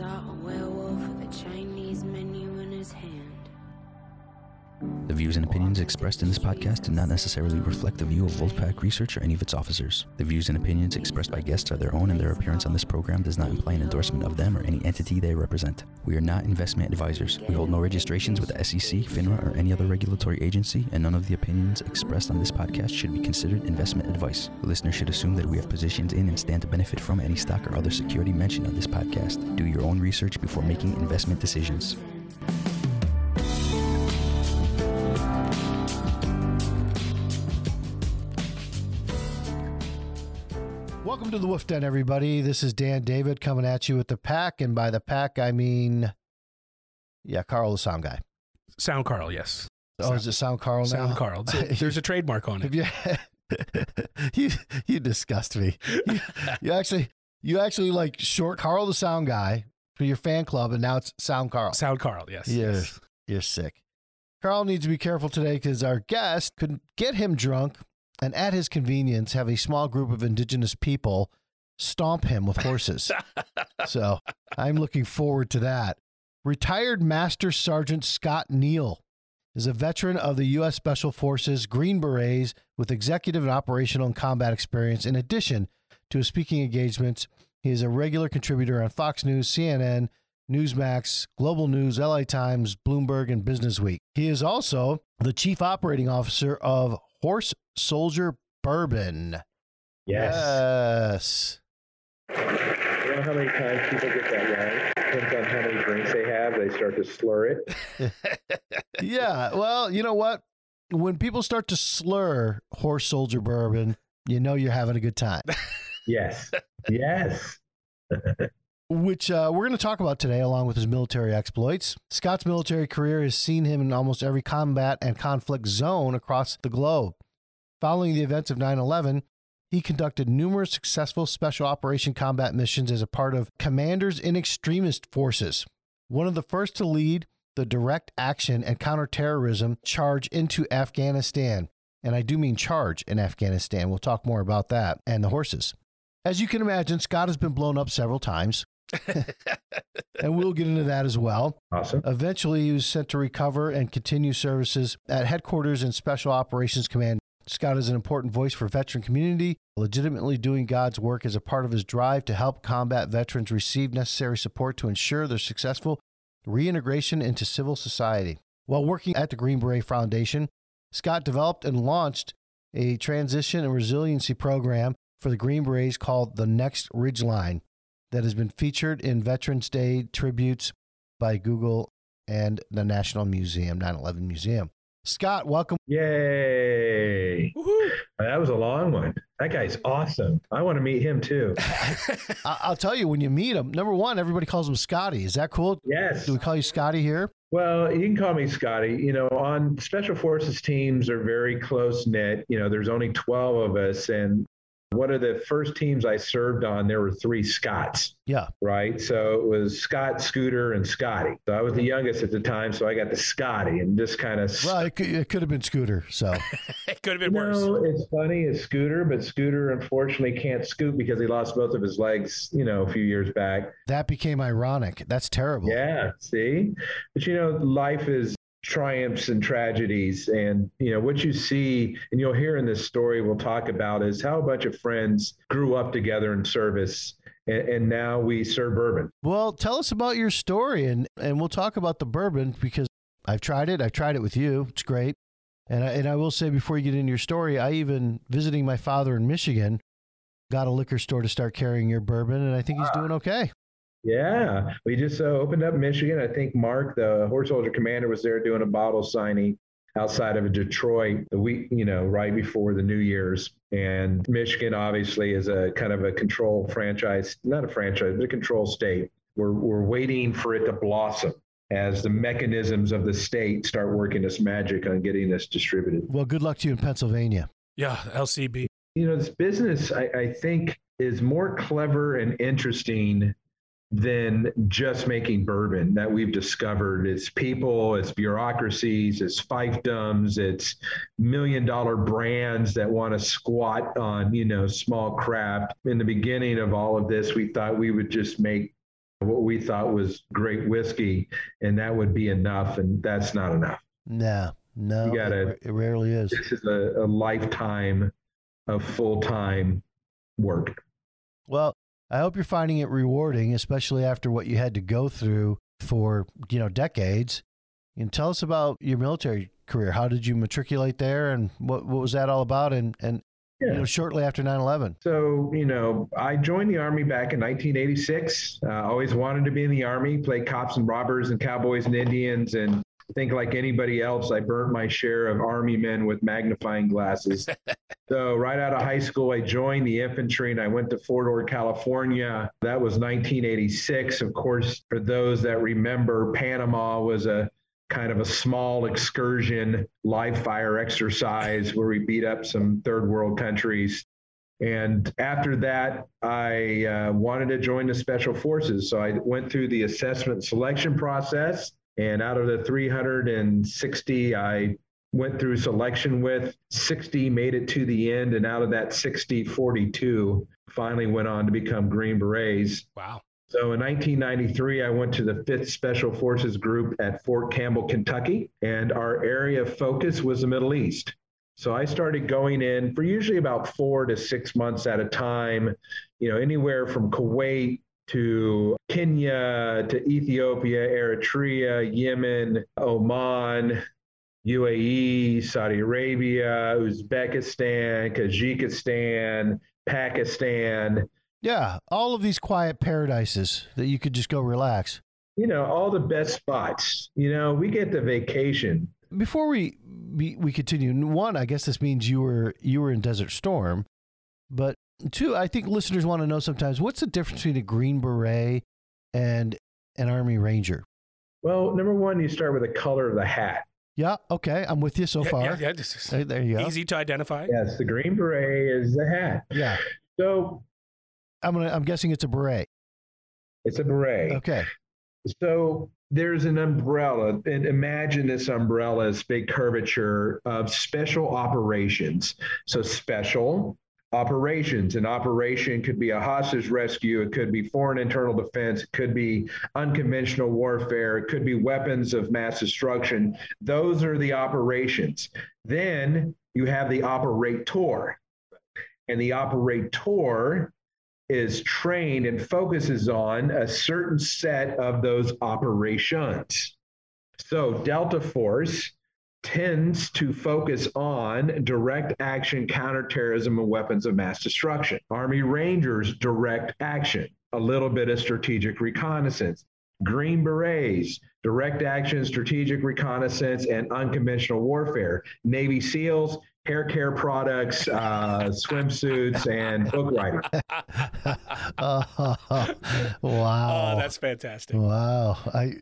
saw a werewolf with a Chinese menu in his hand. The views and opinions expressed in this podcast do not necessarily reflect the view of Wolfpack Research or any of its officers. The views and opinions expressed by guests are their own, and their appearance on this program does not imply an endorsement of them or any entity they represent. We are not investment advisors. We hold no registrations with the SEC, FINRA, or any other regulatory agency, and none of the opinions expressed on this podcast should be considered investment advice. Listeners should assume that we have positions in and stand to benefit from any stock or other security mentioned on this podcast. Do your own research before making investment decisions. Welcome to the Wolf Den, everybody. This is Dan David coming at you with the pack, and by the pack I mean, yeah, Carl the sound guy. Sound Carl, yes. Oh, is it Sound Carl now? Sound Carl. There's a trademark on it. You, you disgust me. You, you actually you actually like short Carl the sound guy for your fan club, and now it's Sound Carl. Sound Carl, yes. You're, yes. you're sick. Carl needs to be careful today because our guest could get him drunk and at his convenience have a small group of indigenous people stomp him with horses. so I'm looking forward to that. Retired Master Sergeant Scott Neil is a veteran of the U.S. Special Forces Green Berets with executive and operational and combat experience. In addition to his speaking engagements, he is a regular contributor on Fox News, CNN, Newsmax, Global News, LA Times, Bloomberg, and Business Week. He is also the chief operating officer of Horse Soldier Bourbon. Yes. Yes. You know how many times people get that wrong? Depends on how many drinks they have. They start to slur it. yeah. Well, you know what? When people start to slur Horse Soldier Bourbon, you know you're having a good time. Yes. Yes. which uh, we're going to talk about today, along with his military exploits. Scott's military career has seen him in almost every combat and conflict zone across the globe. Following the events of 9 11, he conducted numerous successful special operation combat missions as a part of Commanders in Extremis Forces, one of the first to lead the direct action and counterterrorism charge into Afghanistan. And I do mean charge in Afghanistan. We'll talk more about that and the horses. As you can imagine, Scott has been blown up several times. and we'll get into that as well. Awesome. Eventually, he was sent to recover and continue services at headquarters and Special Operations Command. Scott is an important voice for veteran community, legitimately doing God's work as a part of his drive to help combat veterans receive necessary support to ensure their successful reintegration into civil society. While working at the Green Beret Foundation, Scott developed and launched a transition and resiliency program for the Green Berets called the Next Ridgeline that has been featured in Veterans Day tributes by Google and the National Museum, 9 11 Museum. Scott, welcome. Yay. Woohoo. That was a long one. That guy's awesome. I want to meet him too. I'll tell you, when you meet him, number one, everybody calls him Scotty. Is that cool? Yes. Do we call you Scotty here? Well, you can call me Scotty. You know, on special forces teams are very close knit. You know, there's only 12 of us. And one of the first teams I served on, there were three Scots. Yeah. right? So it was Scott, Scooter, and Scotty. So I was the youngest at the time, so I got the Scotty, and just kind of. Well, it could, it could have been Scooter. So, it could have been worse. No, it's funny, it's Scooter, but Scooter unfortunately can't scoot because he lost both of his legs, you know, a few years back. that became ironic. That's terrible. Yeah, see? But you know, life is triumphs and tragedies. And, you know, what you see, and you'll hear in this story we'll talk about, is how a bunch of friends grew up together in service. And, and now we serve bourbon. Well, tell us about your story, and, and we'll talk about the bourbon because I've tried it. I've tried it with you. It's great. And I, and I will say before you get into your story, I even visiting my father in Michigan, got a liquor store to start carrying your bourbon, and I think he's ah. doing okay. Yeah, we just uh, opened up Michigan. I think Mark, the horse soldier commander, was there doing a bottle signing outside of Detroit the week, you know, right before the New Year's. And Michigan obviously is a kind of a control franchise, not a franchise, but a control state. We're we're waiting for it to blossom as the mechanisms of the state start working this magic on getting this distributed. Well, good luck to you in Pennsylvania. Yeah, LCB. You know, this business I, I think is more clever and interesting than just making bourbon that we've discovered. It's people, it's bureaucracies, it's fiefdoms, it's million dollar brands that want to squat on, you know, small craft. In the beginning of all of this, we thought we would just make what we thought was great whiskey, and that would be enough. And that's not enough. No, no, You gotta- it, it rarely is. This is a, a lifetime of full time work. Well, I hope you're finding it rewarding, especially after what you had to go through for you know decades. And tell us about your military career. How did you matriculate there, and what what was that all about? And and you know, shortly after 9/11. So, you know, I joined the Army back in 1986. Uh, always wanted to be in the Army, play cops and robbers and cowboys and Indians. And think, like anybody else, I burnt my share of Army men with magnifying glasses. so, right out of high school, I joined the infantry and I went to Fort Ord, California. That was 1986. Of course, for those that remember, Panama was a kind of a small excursion live fire exercise where we beat up some third world countries. And after that, I uh, wanted to join the special forces. So I went through the assessment selection process. And out of the 360, I went through selection with 60, made it to the end. And out of that 60, 42 finally went on to become Green Berets. Wow. So in 1993, I went to the 5th Special Forces Group at Fort Campbell, Kentucky, and our area of focus was the Middle East. So I started going in for usually about four to six months at a time, you know, anywhere from Kuwait to Kenya to Ethiopia, Eritrea, Yemen, Oman, UAE, Saudi Arabia, Uzbekistan, Kazakhstan, Pakistan, Yeah, all of these quiet paradises that you could just go relax. you know, all the best spots. You know, we get the vacation. Before we we, continue, one, I guess this means you were you were in Desert Storm, but two, I think listeners want to know sometimes what's the difference between a Green Beret and an Army Ranger. Well, number one, you start with the color of the hat. Yeah, okay, I'm with you so Yeah, far. Yeah, yeah, this There, there you go. easy to identify. Yes, the green beret is the hat. Yeah, So I'm gonna. I'm guessing it's a beret. it's a beret. Okay. So there's an umbrella, and imagine this umbrella is big curvature of special operations. So special operations. An operation could be a hostage rescue, it could be foreign internal defense, it could be unconventional warfare, it could be weapons of mass destruction. Those are the operations. Then you have the operator. And the operator is trained and focuses on a certain set of those operations. So, Delta Force tends to focus on direct action counterterrorism and weapons of mass destruction. Army Rangers, direct action, a little bit of strategic reconnaissance. Green Berets, direct action, strategic reconnaissance, and unconventional warfare. Navy SEALs, hair care products, uh, swimsuits, and book writing. oh, wow. Oh, that's fantastic. wow. I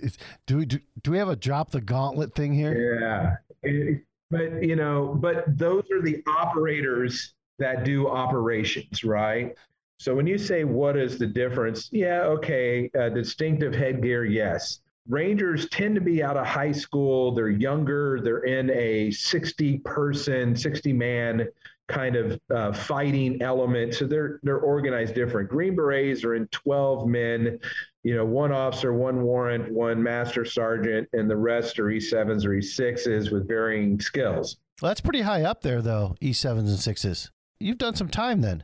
do we do, do we have a drop the gauntlet thing here? Yeah. But, you know, but those are the operators that do operations, right? So when you say what is the difference? Yeah, okay, uh, distinctive headgear, yes. Rangers tend to be out of high school. They're younger. They're in a 60 person, 60 man kind of uh, fighting element. So they're they're organized different. Green Berets are in 12 men, you know, one officer, one warrant, one master sergeant, and the rest are E7s or E6s with varying skills. Well, that's pretty high up there, though. E sevens and sixes. You've done some time then.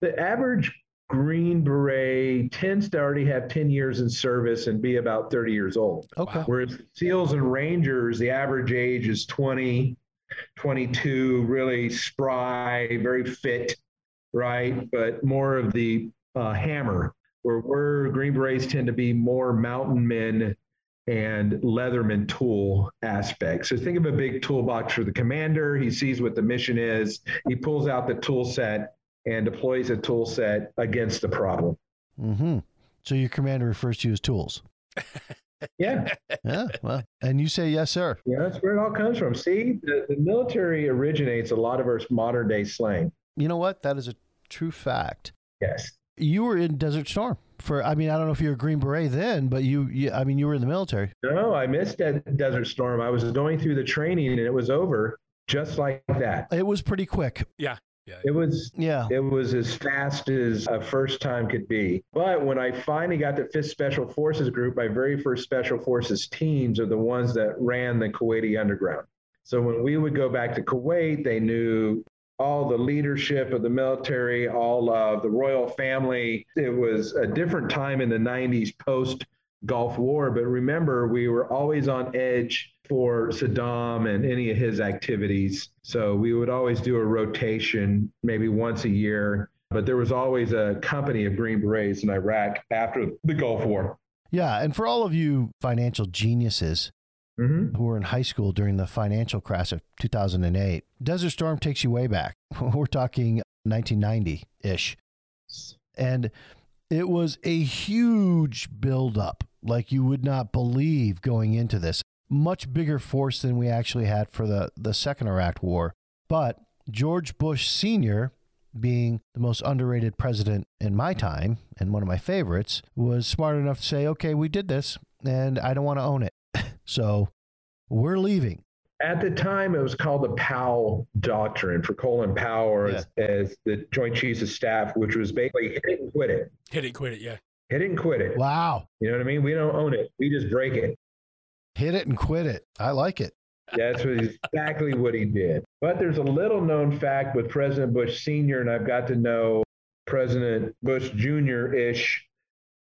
The average Green Beret tends to already have 10 years in service and be about 30 years old. Okay. Whereas SEALs and Rangers, the average age is 20, 22, really spry, very fit, right? But more of the uh, hammer, where we're Green Berets tend to be more mountain men and Leatherman tool aspects. So think of a big toolbox for the commander. He sees what the mission is. He pulls out the tool set and deploys a tool set against the problem. Mm-hmm. So your commander refers to you as tools. Yeah. Yeah. Well, and you say yes, sir. Yeah, that's where it all comes from. See, the, the military originates a lot of our modern day slang. You know what? That is a true fact. Yes. You were in Desert Storm for. I mean, I don't know if you were a Green Beret then, but you. you I mean, you were in the military. No, I missed that Desert Storm. I was going through the training and it was over just like that. It was pretty quick. Yeah. Yeah. It was Yeah. it was as fast as a first time could be. But when I finally got to Fifth Special Forces Group, my very first Special Forces teams are the ones that ran the Kuwaiti Underground. So when we would go back to Kuwait, they knew all the leadership of the military, all of the royal family. It was a different time in the 90s post Gulf War. But remember, we were always on edge for Saddam and any of his activities. So we would always do a rotation, maybe once a year. But there was always a company of Green Berets in Iraq after the Gulf War. Yeah. And for all of you financial geniuses hmm who were in high school during the financial crash of 2008, Desert Storm takes you way back. We're talking 1990 ish. And it was a huge buildup, like you would not believe going into this. Much bigger force than we actually had for the, the second Iraq war. But George Bush Sr., being the most underrated president in my time and one of my favorites, was smart enough to say, okay, we did this and I don't want to own it. so we're leaving. At the time, it was called the Powell Doctrine for Colin Powell, or as, as the Joint Chiefs of Staff, which was basically hit it and quit it. Hit it, quit it. Yeah. Hit it and quit it. Wow. You know what I mean? We don't own it. We just break it. Hit it and quit it. I like it. That's what, exactly what he did. But there's a little known fact with President Bush Sr., and I've got to know President Bush Jr. ish,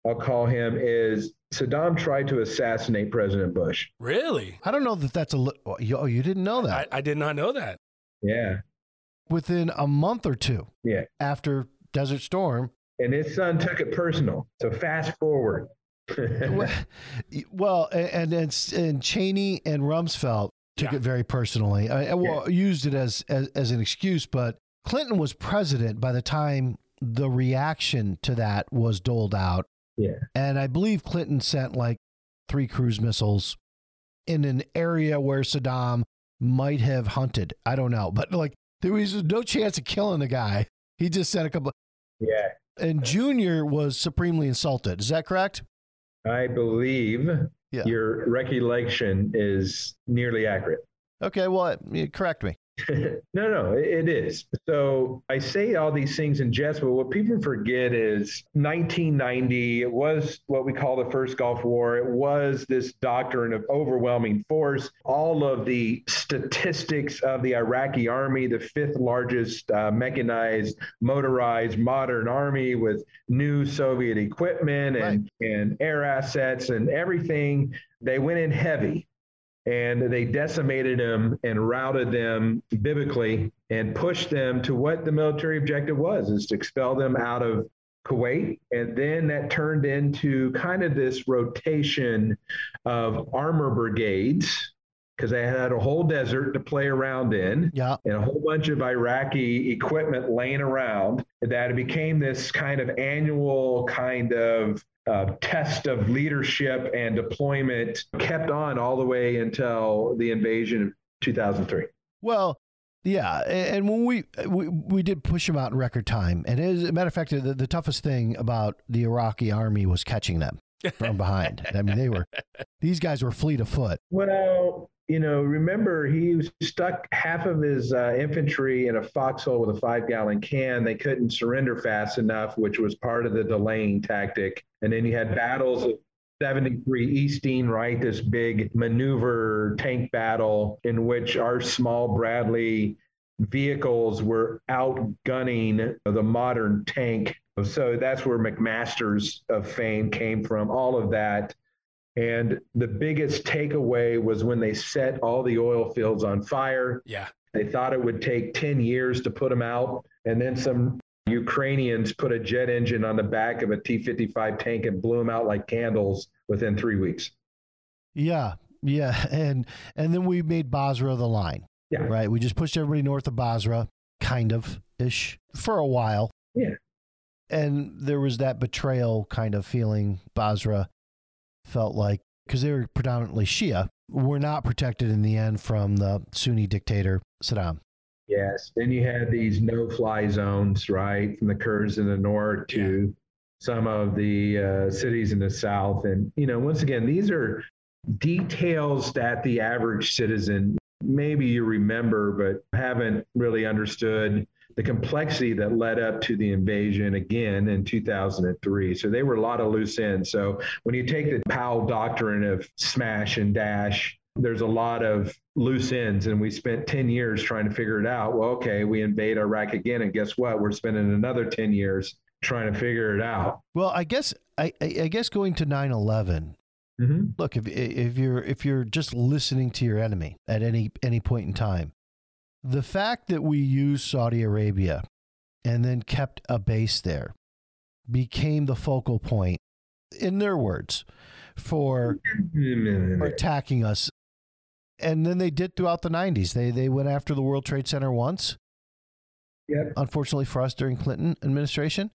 I'll call him, is Saddam tried to assassinate President Bush. Really? I don't know that that's a. Li- oh, you, oh, you didn't know that. I, I did not know that. Yeah. Within a month or two Yeah. after Desert Storm, And his son took it personal. So fast forward. well, and and and Cheney and Rumsfeld took Yeah. it very personally. I, I- well, used it as, as as an excuse, but Clinton was president by the time the reaction to that was doled out, yeah. and I believe Clinton sent like three cruise missiles in an area where Saddam might have hunted. I don't know, but like there was no chance of killing the guy. He just sent a couple. Yeah. And Junior was supremely insulted. Is that correct? I believe Yeah. your recollection is nearly accurate. Okay, well, correct me. no, no, it is. So I say all these things in jest, but what people forget is 1990, it was what we call the first Gulf War. It was this doctrine of overwhelming force. All of the statistics of the Iraqi army, the fifth largest uh, mechanized, motorized, modern army with new Soviet equipment and, and air assets and everything, they went in heavy and they decimated them and routed them biblically and pushed them to what the military objective was is to expel them out of Kuwait. And then that turned into kind of this rotation of armor brigades because they had a whole desert to play around in Yeah. and a whole bunch of Iraqi equipment laying around that it became this kind of annual kind of uh, test of leadership and deployment kept on all the way until the invasion of 2003. Well, yeah, and when we we, we did push them out in record time, and as a matter of fact, the, the toughest thing about the Iraqi army was catching them from behind. I mean, they were these guys were fleet of foot. Well, you know, remember he stuck half of his uh, infantry in a foxhole with a five gallon can. They couldn't surrender fast enough, which was part of the delaying tactic. And then you had battles of 73 Easting, right? This big maneuver tank battle in which our small Bradley vehicles were outgunning the modern tank. So that's where McMaster's of fame came from, all of that. And the biggest takeaway was when they set all the oil fields on fire. Yeah. They thought it would take 10 years to put them out. And then some Ukrainians put a jet engine on the back of a T 55 tank and blew them out like candles within three weeks. Yeah, yeah, and and then we made Basra the line. Yeah. Right. We just pushed everybody north of Basra, kind of ish, for a while. Yeah. And there was that betrayal kind of feeling. Basra felt like because they were predominantly Shia, were not protected in the end from the Sunni dictator Saddam. Yes. Then you had these no fly zones, right, from the Kurds in the north to some of the uh, cities in the south. And, you know, once again, these are details that the average citizen maybe you remember, but haven't really understood. The complexity that led up to the invasion again in 2003. So they were a lot of loose ends. So when you take the Powell doctrine of smash and dash, there's a lot of loose ends and we spent 10 years trying to figure it out well okay we invade iraq again and guess what we're spending another 10 years trying to figure it out Well, I guess I, I guess going to 9/11. mm-hmm. Look, if if you're if you're just listening to your enemy at any any point in time, the fact that we used Saudi Arabia and then kept a base there became the focal point, in their words, for for attacking us. And then they did throughout the 90s. They they went after the World Trade Center once. Yep. Unfortunately for us during Clinton administration.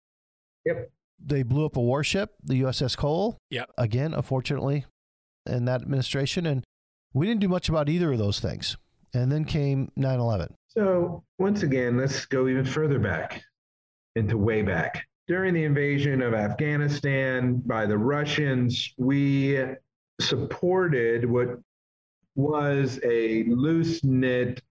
Yep. They blew up a warship, the USS Cole. Yep. Again, unfortunately, in that administration. And we didn't do much about either of those things. And then came 9 11. So, once again, let's go even further back into way back. During the invasion of Afghanistan by the Russians, we supported what was a loose knit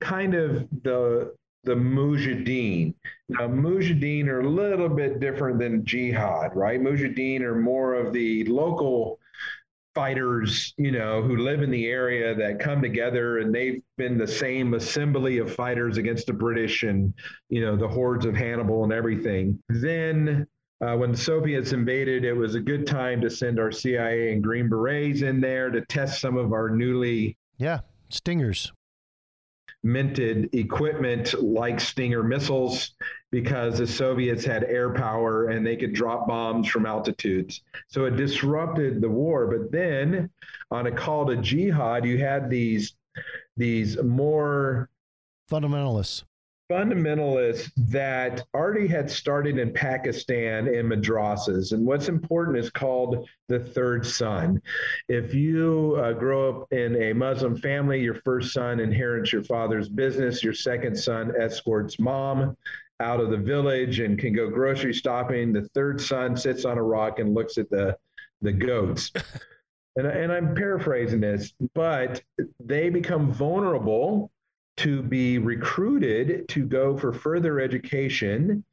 kind of the the mujahideen. Now, mujahideen are a little bit different than jihad, right? Mujahideen are more of the local fighters, you know, who live in the area that come together and they've been the same assembly of fighters against the British and, you know, the hordes of Hannibal and everything. Then uh, when the Soviets invaded, it was a good time to send our CIA and Green Berets in there to test some of our newly Yeah. Stingers. Minted equipment like Stinger missiles because the Soviets had air power and they could drop bombs from altitudes. So it disrupted the war. But then on a call to jihad, you had these these more Fundamentalists. Fundamentalists that already had started in Pakistan in madrasas. And what's important is called the third son. If you uh, grow up in a Muslim family, your first son inherits your father's business, your second son escorts mom out of the village and can go grocery shopping. The third son sits on a rock and looks at the, the goats. and, and I'm paraphrasing this, but they become vulnerable to be recruited to go for further education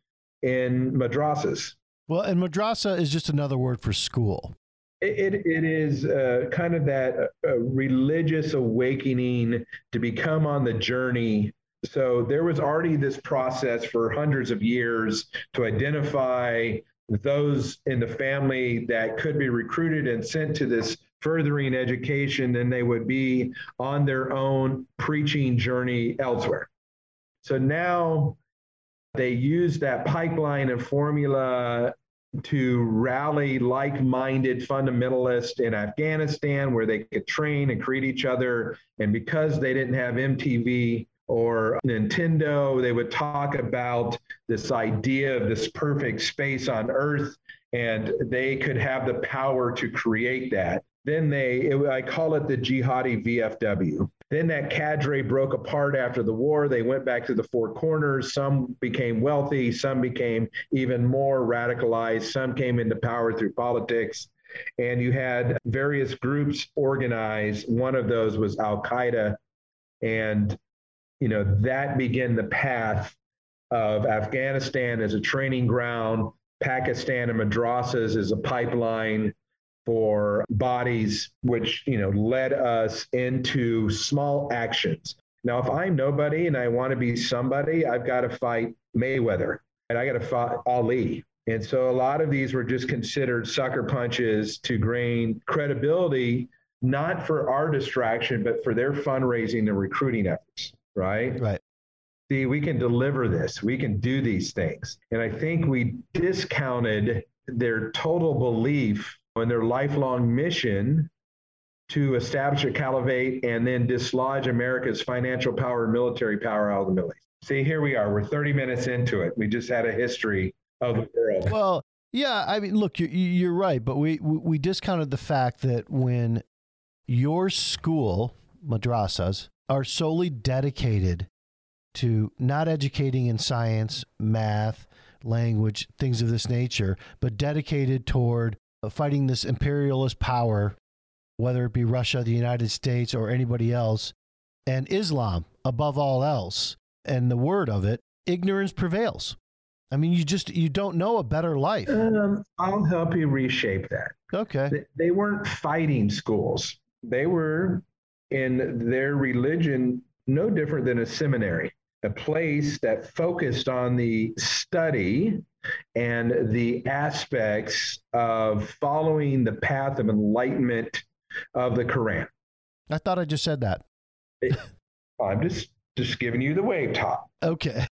in madrasas. Well, and madrasa is just another word for school. It, it, it is uh, kind of that uh, religious awakening to become on the journey. So there was already this process for hundreds of years to identify those in the family that could be recruited and sent to this furthering education, than they would be on their own preaching journey elsewhere. So now they use that pipeline and formula to rally like minded fundamentalists in Afghanistan where they could train and create each other. And because they didn't have MTV or Nintendo, they would talk about this idea of this perfect space on earth and they could have the power to create that. Then they, it, I call it the jihadi VFW. Then that cadre broke apart after the war. They went back to the four corners. Some became wealthy, some became even more radicalized, some came into power through politics. And you had various groups organized. One of those was Al Qaeda. And, you know, that began the path of Afghanistan as a training ground, Pakistan and madrasas as a pipeline for bodies, which you know led us into small actions. Now, if I'm nobody and I want to be somebody, I've got to fight Mayweather and I got to fight Ali. And so a lot of these were just considered sucker punches to gain credibility, not for our distraction, but for their fundraising and recruiting efforts, right? Right. See, we can deliver this, we can do these things. And I think we discounted their total belief in their lifelong mission to establish a caliphate and then dislodge America's financial power and military power out of the Middle East. See, here we are. We're 30 minutes into it. We just had a history of the world. Well, yeah, I mean, look, you're, you're right, but we we discounted the fact that when your school madrasas are solely dedicated to not educating in science, math, language, things of this nature, but dedicated toward fighting this imperialist power, whether it be Russia, the United States, or anybody else, and Islam above all else. And the word of it ignorance prevails. I mean, you just you don't know a better life. Um, I'll help you reshape that. Okay. They- They weren't fighting schools. They were in their religion no different than a seminary, a place that focused on the study and the aspects of following the path of enlightenment of the Quran. I thought I just said that. I'm just just giving you the wave top. Okay.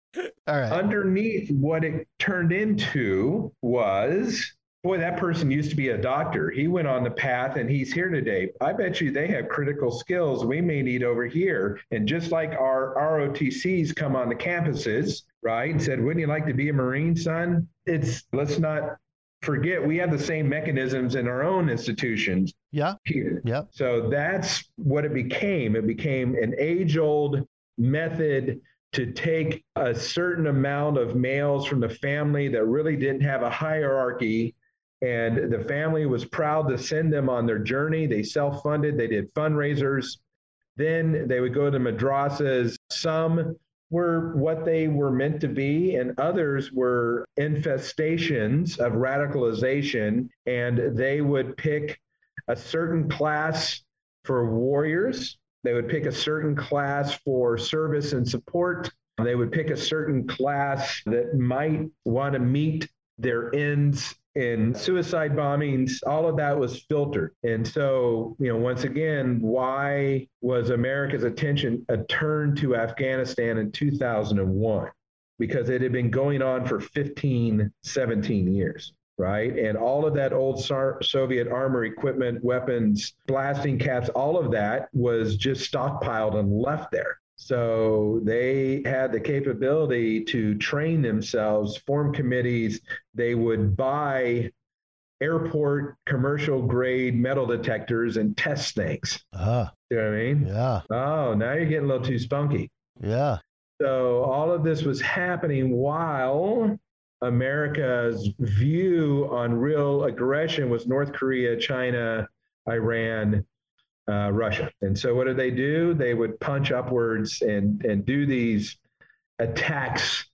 All right. underneath what it turned into was boy that person used to be a doctor he went on the path and he's here today i bet you they have critical skills we may need over here and just like our rotcs come on the campuses right and said wouldn't you like to be a marine son it's let's not forget we have the same mechanisms in our own institutions Yeah. here Yep. so that's what it became. It became an age old method to take a certain amount of males from the family that really didn't have a hierarchy. And the family was proud to send them on their journey. They self funded, they did fundraisers. Then they would go to madrasas. Some were what they were meant to be, and others were infestations of radicalization. And they would pick a certain class for warriors. They would pick a certain class for service and support. They would pick a certain class that might want to meet their ends in suicide bombings. All of that was filtered. And so, you know, once again, why was America's attention uh, turned to Afghanistan in 2001? Because it had been going on for 15, 17 years right? And all of that old Soviet armor equipment, weapons, blasting caps, all of that was just stockpiled and left there. So they had the capability to train themselves, form committees. They would buy airport commercial grade metal detectors and test things. Ah. You know what I mean? yeah. Oh, now you're getting a little too spunky. Yeah. So all of this was happening while America's view on real aggression was North Korea, China, Iran, uh, Russia. And so what did they do? They would punch upwards and and do these attacks,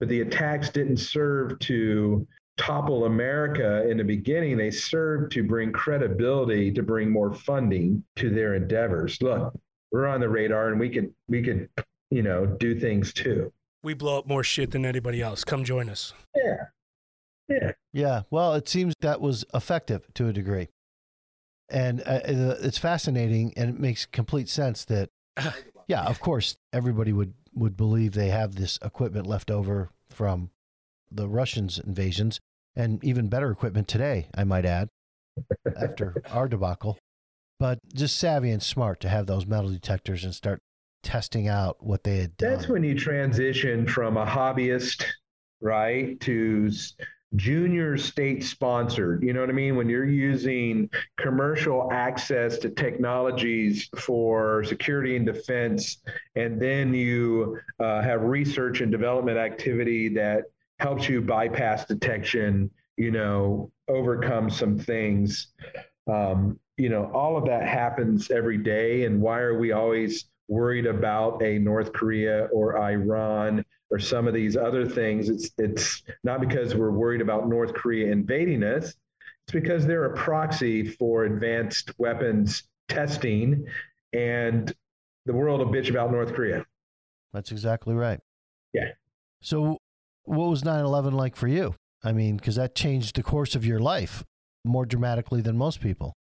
but the attacks didn't serve to topple America in the beginning. They served to bring credibility, to bring more funding to their endeavors. Look, we're on the radar, and we could we could you know do things too. We blow up more shit than anybody else. Come join us. Yeah. Yeah. Yeah. Well, it seems that was effective to a degree. And uh, uh, it's fascinating and it makes complete sense that, yeah, of course, everybody would, would believe they have this equipment left over from the Russians' invasions and even better equipment today, I might add, after our debacle. But just savvy and smart to have those metal detectors and start testing out what they had done. That's when you transition from a hobbyist, right, to s- junior state sponsored. You know what I mean? When you're using commercial access to technologies for security and defense, and then you uh, have research and development activity that helps you bypass detection, you know, overcome some things. Um, you know, all of that happens every day. And why are we always worried about a North Korea or Iran or some of these other things? It's it's not because we're worried about North Korea invading us. It's because they're a proxy for advanced weapons testing, and the world will bitch about North Korea. That's exactly right. Yeah. So, what was 9 11 like for you? I mean, because that changed the course of your life more dramatically than most people.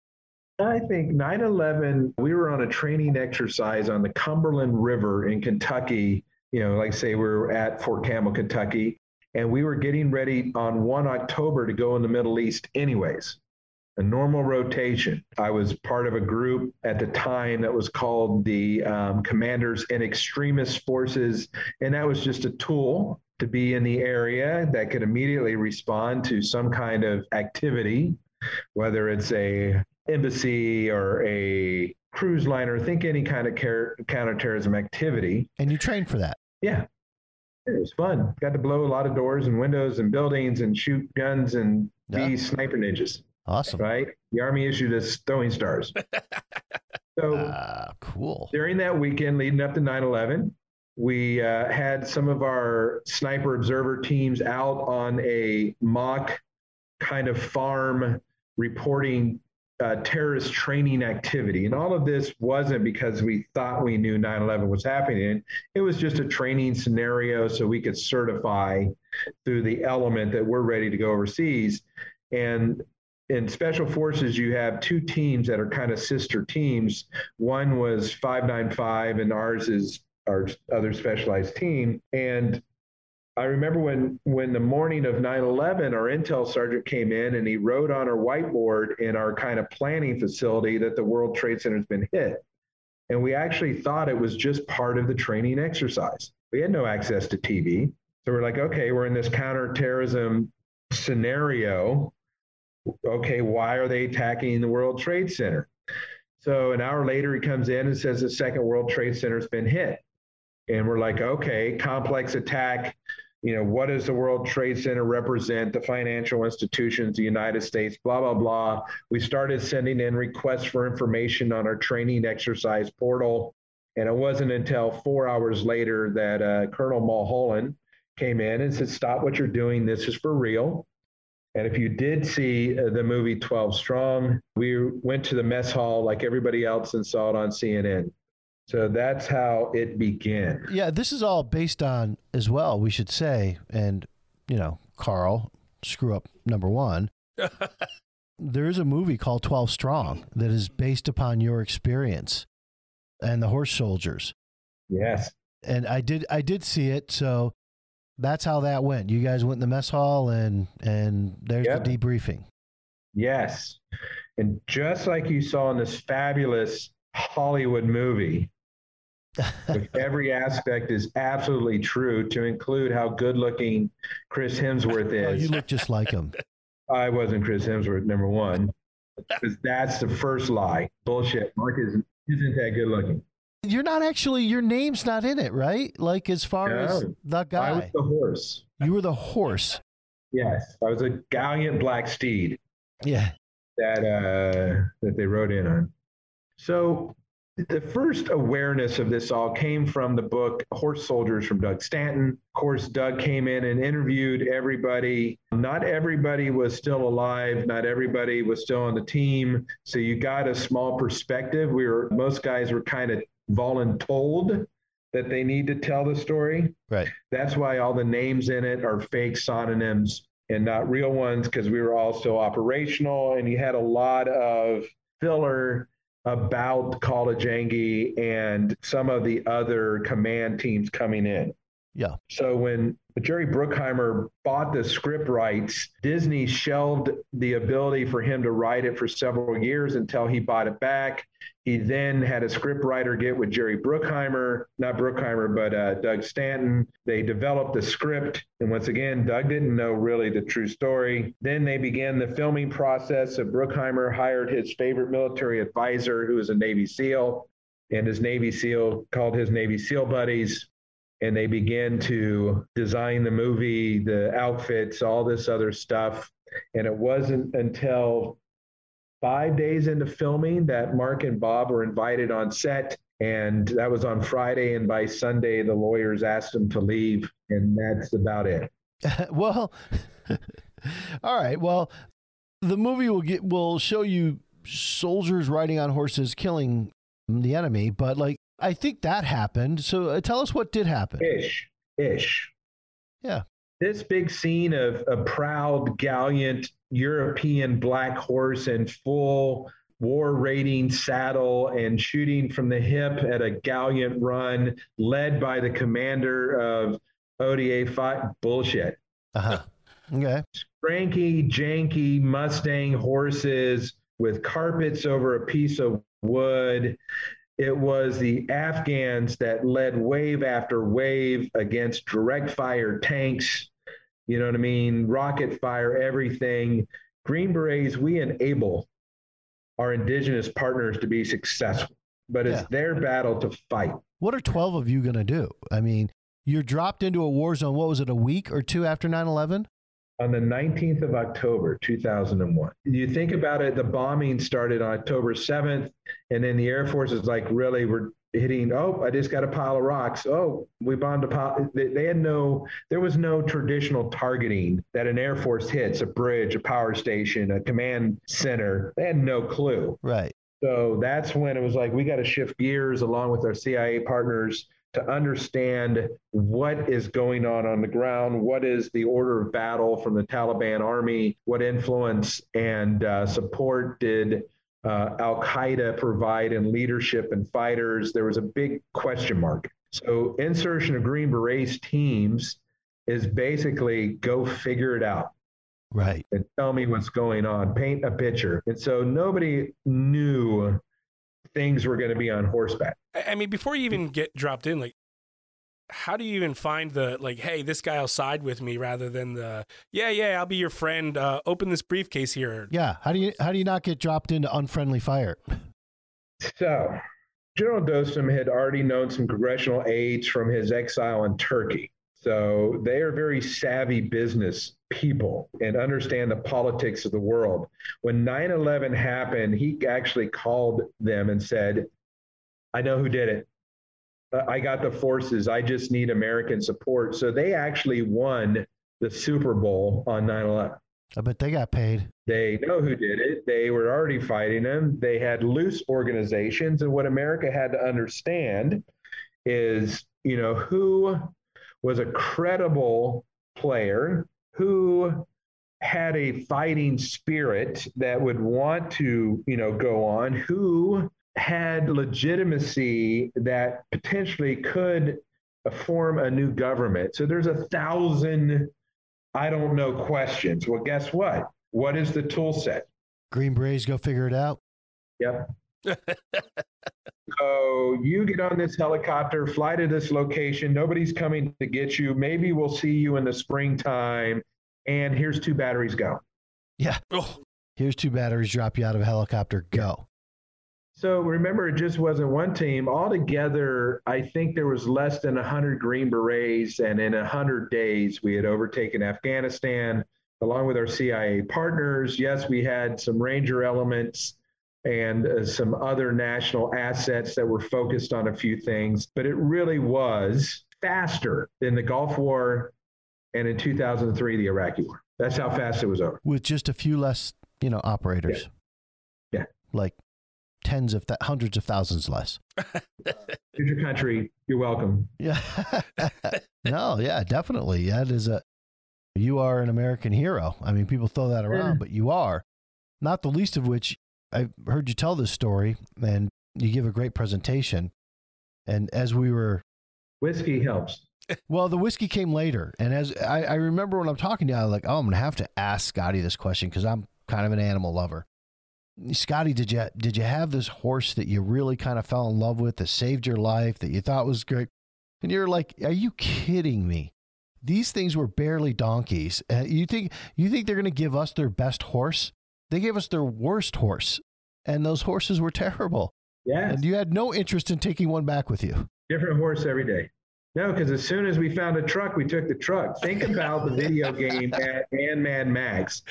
I think 9 11, we were on a training exercise on the Cumberland River in Kentucky. You know, like say we're at Fort Campbell, Kentucky, and we were getting ready on 1 October to go in the Middle East, anyways. A normal rotation. I was part of a group at the time that was called the um, Commanders and Extremis Forces, and that was just a tool to be in the area that could immediately respond to some kind of activity, whether it's a embassy or a cruise liner, think any kind of counterterrorism activity. And you train for that. Yeah. It was fun. Got to blow a lot of doors and windows and buildings and shoot guns and Yeah. be sniper ninjas, Awesome. right? The Army issued us throwing stars. so Ah, cool. during that weekend leading up to 9 11, we uh, had some of our sniper observer teams out on a mock kind of farm reporting uh, terrorist training activity. And all of this wasn't because we thought we knew 9 11 was happening. It was just a training scenario so we could certify through the element that we're ready to go overseas. And in special forces, you have two teams that are kind of sister teams. One was 595, and ours is our other specialized team. And I remember when when the morning of 9/11, our intel sergeant came in and he wrote on our whiteboard in our kind of planning facility that the World Trade Center has been hit. And we actually thought it was just part of the training exercise. We had no access to TV. So we're like, okay, we're in this counterterrorism scenario. Okay, why are they attacking the World Trade Center? So an hour later, he comes in and says the second World Trade Center has been hit. And we're like, okay, complex attack you know, what does the World Trade Center represent, the financial institutions, the United States, blah, blah, blah. We started sending in requests for information on our training exercise portal. And it wasn't until four hours later that uh, Colonel Mulholland came in and said, Stop what you're doing. This is for real. And if you did see uh, the movie 12 Strong, we went to the mess hall like everybody else and saw it on CNN. So that's how it began. Yeah, this is all based on as well, we should say, and you know, Carl, screw up number one. there is a movie called 12 Strong that is based upon your experience and the horse soldiers. Yes. And I did I did see it, so that's how that went. You guys went in the mess hall and and there's yep. the debriefing. Yes. And just like you saw in this fabulous Hollywood movie, every aspect is absolutely true, to include how good looking Chris Hemsworth is. Oh, you look just like him. I wasn't Chris Hemsworth, number one, because that's the first lie. Bullshit. Mark isn't, isn't that good looking. You're not actually, your name's not in it, right? Like, as far no, as the guy. I was the horse. You were the horse. Yes. I was a gallant black steed. Yeah. That, uh, that they rode in on. So the first awareness of this all came from the book Horse Soldiers from Doug Stanton. Of course, Doug came in and interviewed everybody. Not everybody was still alive, not everybody was still on the team. So you got a small perspective. We were most guys were kind of voluntold that they need to tell the story. Right. That's why all the names in it are fake synonyms and not real ones because we were all still operational and you had a lot of filler about Qala-i-Jangi and some of the other command teams coming in. Yeah. So when Jerry Bruckheimer bought the script rights, Disney shelved the ability for him to write it for several years until he bought it back. He then had a script writer get with Jerry Bruckheimer, not Bruckheimer, but uh, Doug Stanton. They developed the script. And once again, Doug didn't know really the true story. Then they began the filming process. Of Bruckheimer hired his favorite military advisor, who was a Navy SEAL. And his Navy SEAL called his Navy SEAL buddies and they began to design the movie, the outfits, all this other stuff. And it wasn't until five days into filming that Mark and Bob were invited on set. And that was on Friday. And by Sunday, the lawyers asked them to leave. And that's about it. well, all right. Well, the movie will get will show you soldiers riding on horses killing the enemy, but like I think that happened. So uh, tell us what did happen. Ish, ish. Yeah. This big scene of a proud, gallant European black horse in full war rating saddle and shooting from the hip at a gallant run, led by the commander of ODA 5. Bullshit. Uh huh. Okay. Cranky, janky Mustang horses with carpets over a piece of wood it was the Afghans that led wave after wave against direct fire tanks, you know what I mean? Rocket fire, everything. Green Berets, we enable our indigenous partners to be successful, but it's yeah. their battle to fight. What are 12 of you going to do? I mean, you're dropped into a war zone. What was it, a week or two after 9 11? On the 19th of October, 2001. You think about it, the bombing started on October 7th, and then the Air Force is like, really, we're hitting. Oh, I just got a pile of rocks. Oh, we bombed a pile. They, they had no. There was no traditional targeting that an Air Force hits a bridge, a power station, a command center. They had no clue. Right. So that's when it was like we got to shift gears along with our CIA partners to understand what is going on on the ground, what is the order of battle from the Taliban army, what influence and uh, support did uh, Al Qaeda provide in leadership and fighters. There was a big question mark. So, insertion of Green Berets teams is basically go figure it out. Right. And tell me what's going on, paint a picture. And so nobody knew things were going to be on horseback. I mean, before you even get dropped in, like, how do you even find the like, hey, this guy will side with me rather than the, yeah, yeah, I'll be your friend. Uh, open this briefcase here. Yeah. How do you how do you not get dropped into unfriendly fire? So, General Dostum had already known some congressional aides from his exile in Turkey. So they are very savvy business people and understand the politics of the world. When 9 11 happened, he actually called them and said, I know who did it. I got the forces. I just need American support. So they actually won the Super Bowl on 9 11. I bet they got paid. They know who did it. They were already fighting them. They had loose organizations. And what America had to understand is, you know, who was a credible player, who had a fighting spirit that would want to, you know, go on, who had legitimacy that potentially could form a new government. So there's a thousand, I don't know, questions. Well, guess what? What is the tool set? Green Berets go figure it out. Yep. so you get on this helicopter, fly to this location. Nobody's coming to get you. Maybe we'll see you in the springtime. And here's two batteries. Go. Yeah. Oh, Here's two batteries. Drop you out of a helicopter. Go. So remember, it just wasn't one team. Altogether, I think there was less than 100 Green Berets, and in 100 days, we had overtaken Afghanistan along with our CIA partners. Yes, we had some Ranger elements and uh, some other national assets that were focused on a few things, but it really was faster than the Gulf War and in 2003, the Iraqi War. That's how fast it was over. With just a few less, you know, operators. Yeah. Like tens of th- hundreds of thousands less. Future country, you're welcome. Yeah. no, yeah, definitely. That is a you are an American hero. I mean, people throw that around, Yeah. but you are. Not the least of which I heard you tell this story and you give a great presentation. And as we were Whiskey helps. well, the whiskey came later. And as I, I remember when I'm talking to you, I was like, oh, I'm gonna have to ask Scotty this question because I'm kind of an animal lover. Scotty, did you did you have this horse that you really kind of fell in love with that saved your life that you thought was great? And you're like, are you kidding me? These things were barely donkeys. Uh, you think you think they're gonna give us their best horse? They gave us their worst horse, and those horses were terrible. Yes. And you had no interest in taking one back with you. Different horse every day. No, because as soon as we found a truck, we took the truck. Think about the video game at and Mad Max.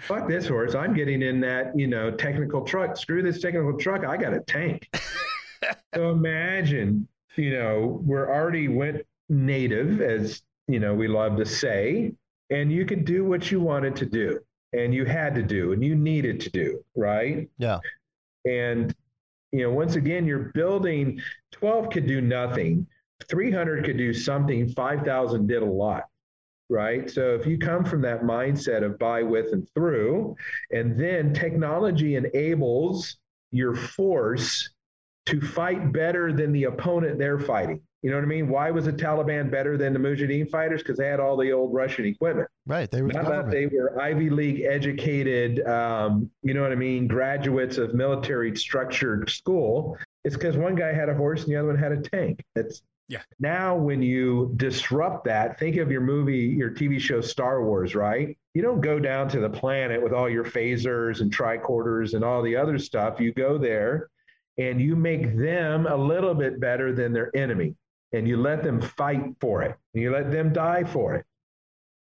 Fuck this horse. I'm getting in that, you know, technical truck. Screw this technical truck. I got a tank. so imagine, you know, we're already went native, as you know, we love to say, and you could do what you wanted to do, and you had to do, and you needed to do, right? Yeah. And you know, once again, you're building 12 could do nothing, 300 could do something, 5,000 did a lot, right? So if you come from that mindset of by, with, and through, and then technology enables your force to fight better than the opponent they're fighting. You know what I mean? Why was the Taliban better than the Mujahideen fighters? Because they had all the old Russian equipment. Right. They were Not that they were Ivy League educated, um, you know what I mean, graduates of military structured school. It's because one guy had a horse and the other one had a tank. It's Yeah. Now, when you disrupt that, think of your movie, your TV show Star Wars, right? You don't go down to the planet with all your phasers and tricorders and all the other stuff. You go there and you make them a little bit better than their enemy and you let them fight for it and you let them die for it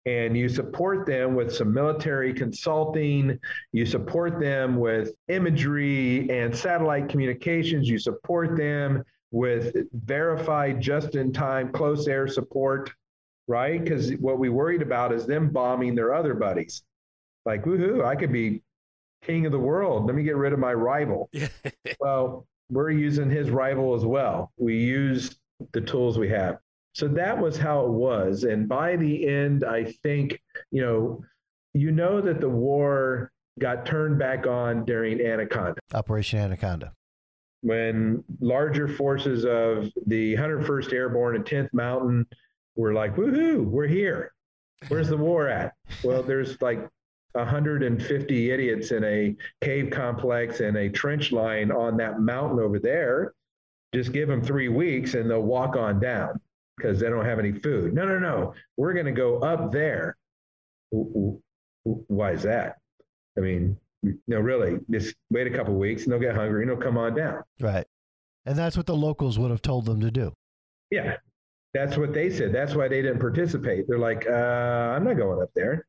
and you support them with some military consulting you support them with imagery and satellite communications you support them with verified just in time close air support, right? Because what we worried about is them bombing their other buddies. Like, woohoo, I could be king of the world. Let me get rid of my rival. Yeah. well, we're using his rival as well. We use the tools we have. So that was how it was. And by the end, I think, you know, you know that the war got turned back on during Anaconda Operation Anaconda. When larger forces of the 101st Airborne and 10th Mountain were like, woohoo, we're here. Where's the war at? Well, there's like 150 idiots in a cave complex and a trench line on that mountain over there. Just give them three weeks and they'll walk on down because they don't have any food. No, no, no. We're going to go up there. Why is that? I mean, no, really, just wait a couple weeks and they'll get hungry and they'll come on down. Right. And that's what the locals would have told them to do. Yeah, that's what they said. That's why they didn't participate. They're like, uh, I'm not going up there.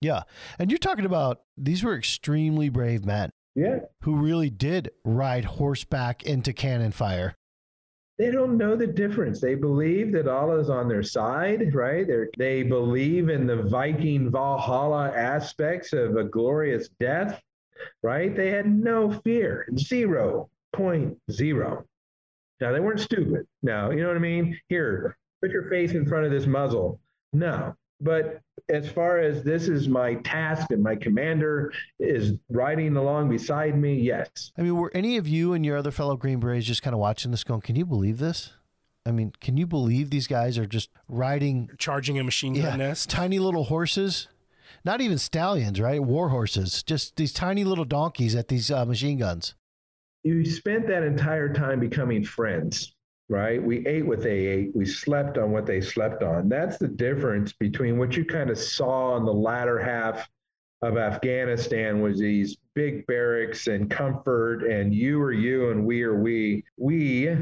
Yeah. And you're talking about these were extremely brave men Yeah, who really did ride horseback into cannon fire. They don't know the difference. They believe that Allah is on their side, right? They're, they believe in the Viking Valhalla aspects of a glorious death, right? They had no fear, zero point zero. Now they weren't stupid. No, you know what I mean? Here, put your face in front of this muzzle. No. But as far as this is my task and my commander is riding along beside me, yes. I mean, were any of you and your other fellow Green Berets just kind of watching this going, can you believe this? I mean, can you believe these guys are just riding Charging a machine gun yeah, nest. tiny little horses? Not even stallions, right? War horses, just these tiny little donkeys at these uh, machine guns. you spent that entire time becoming friends, right? We ate what they ate, we slept on what they slept on. That's the difference between what you kind of saw in the latter half of Afghanistan was these big barracks and comfort and you are you and we are we. We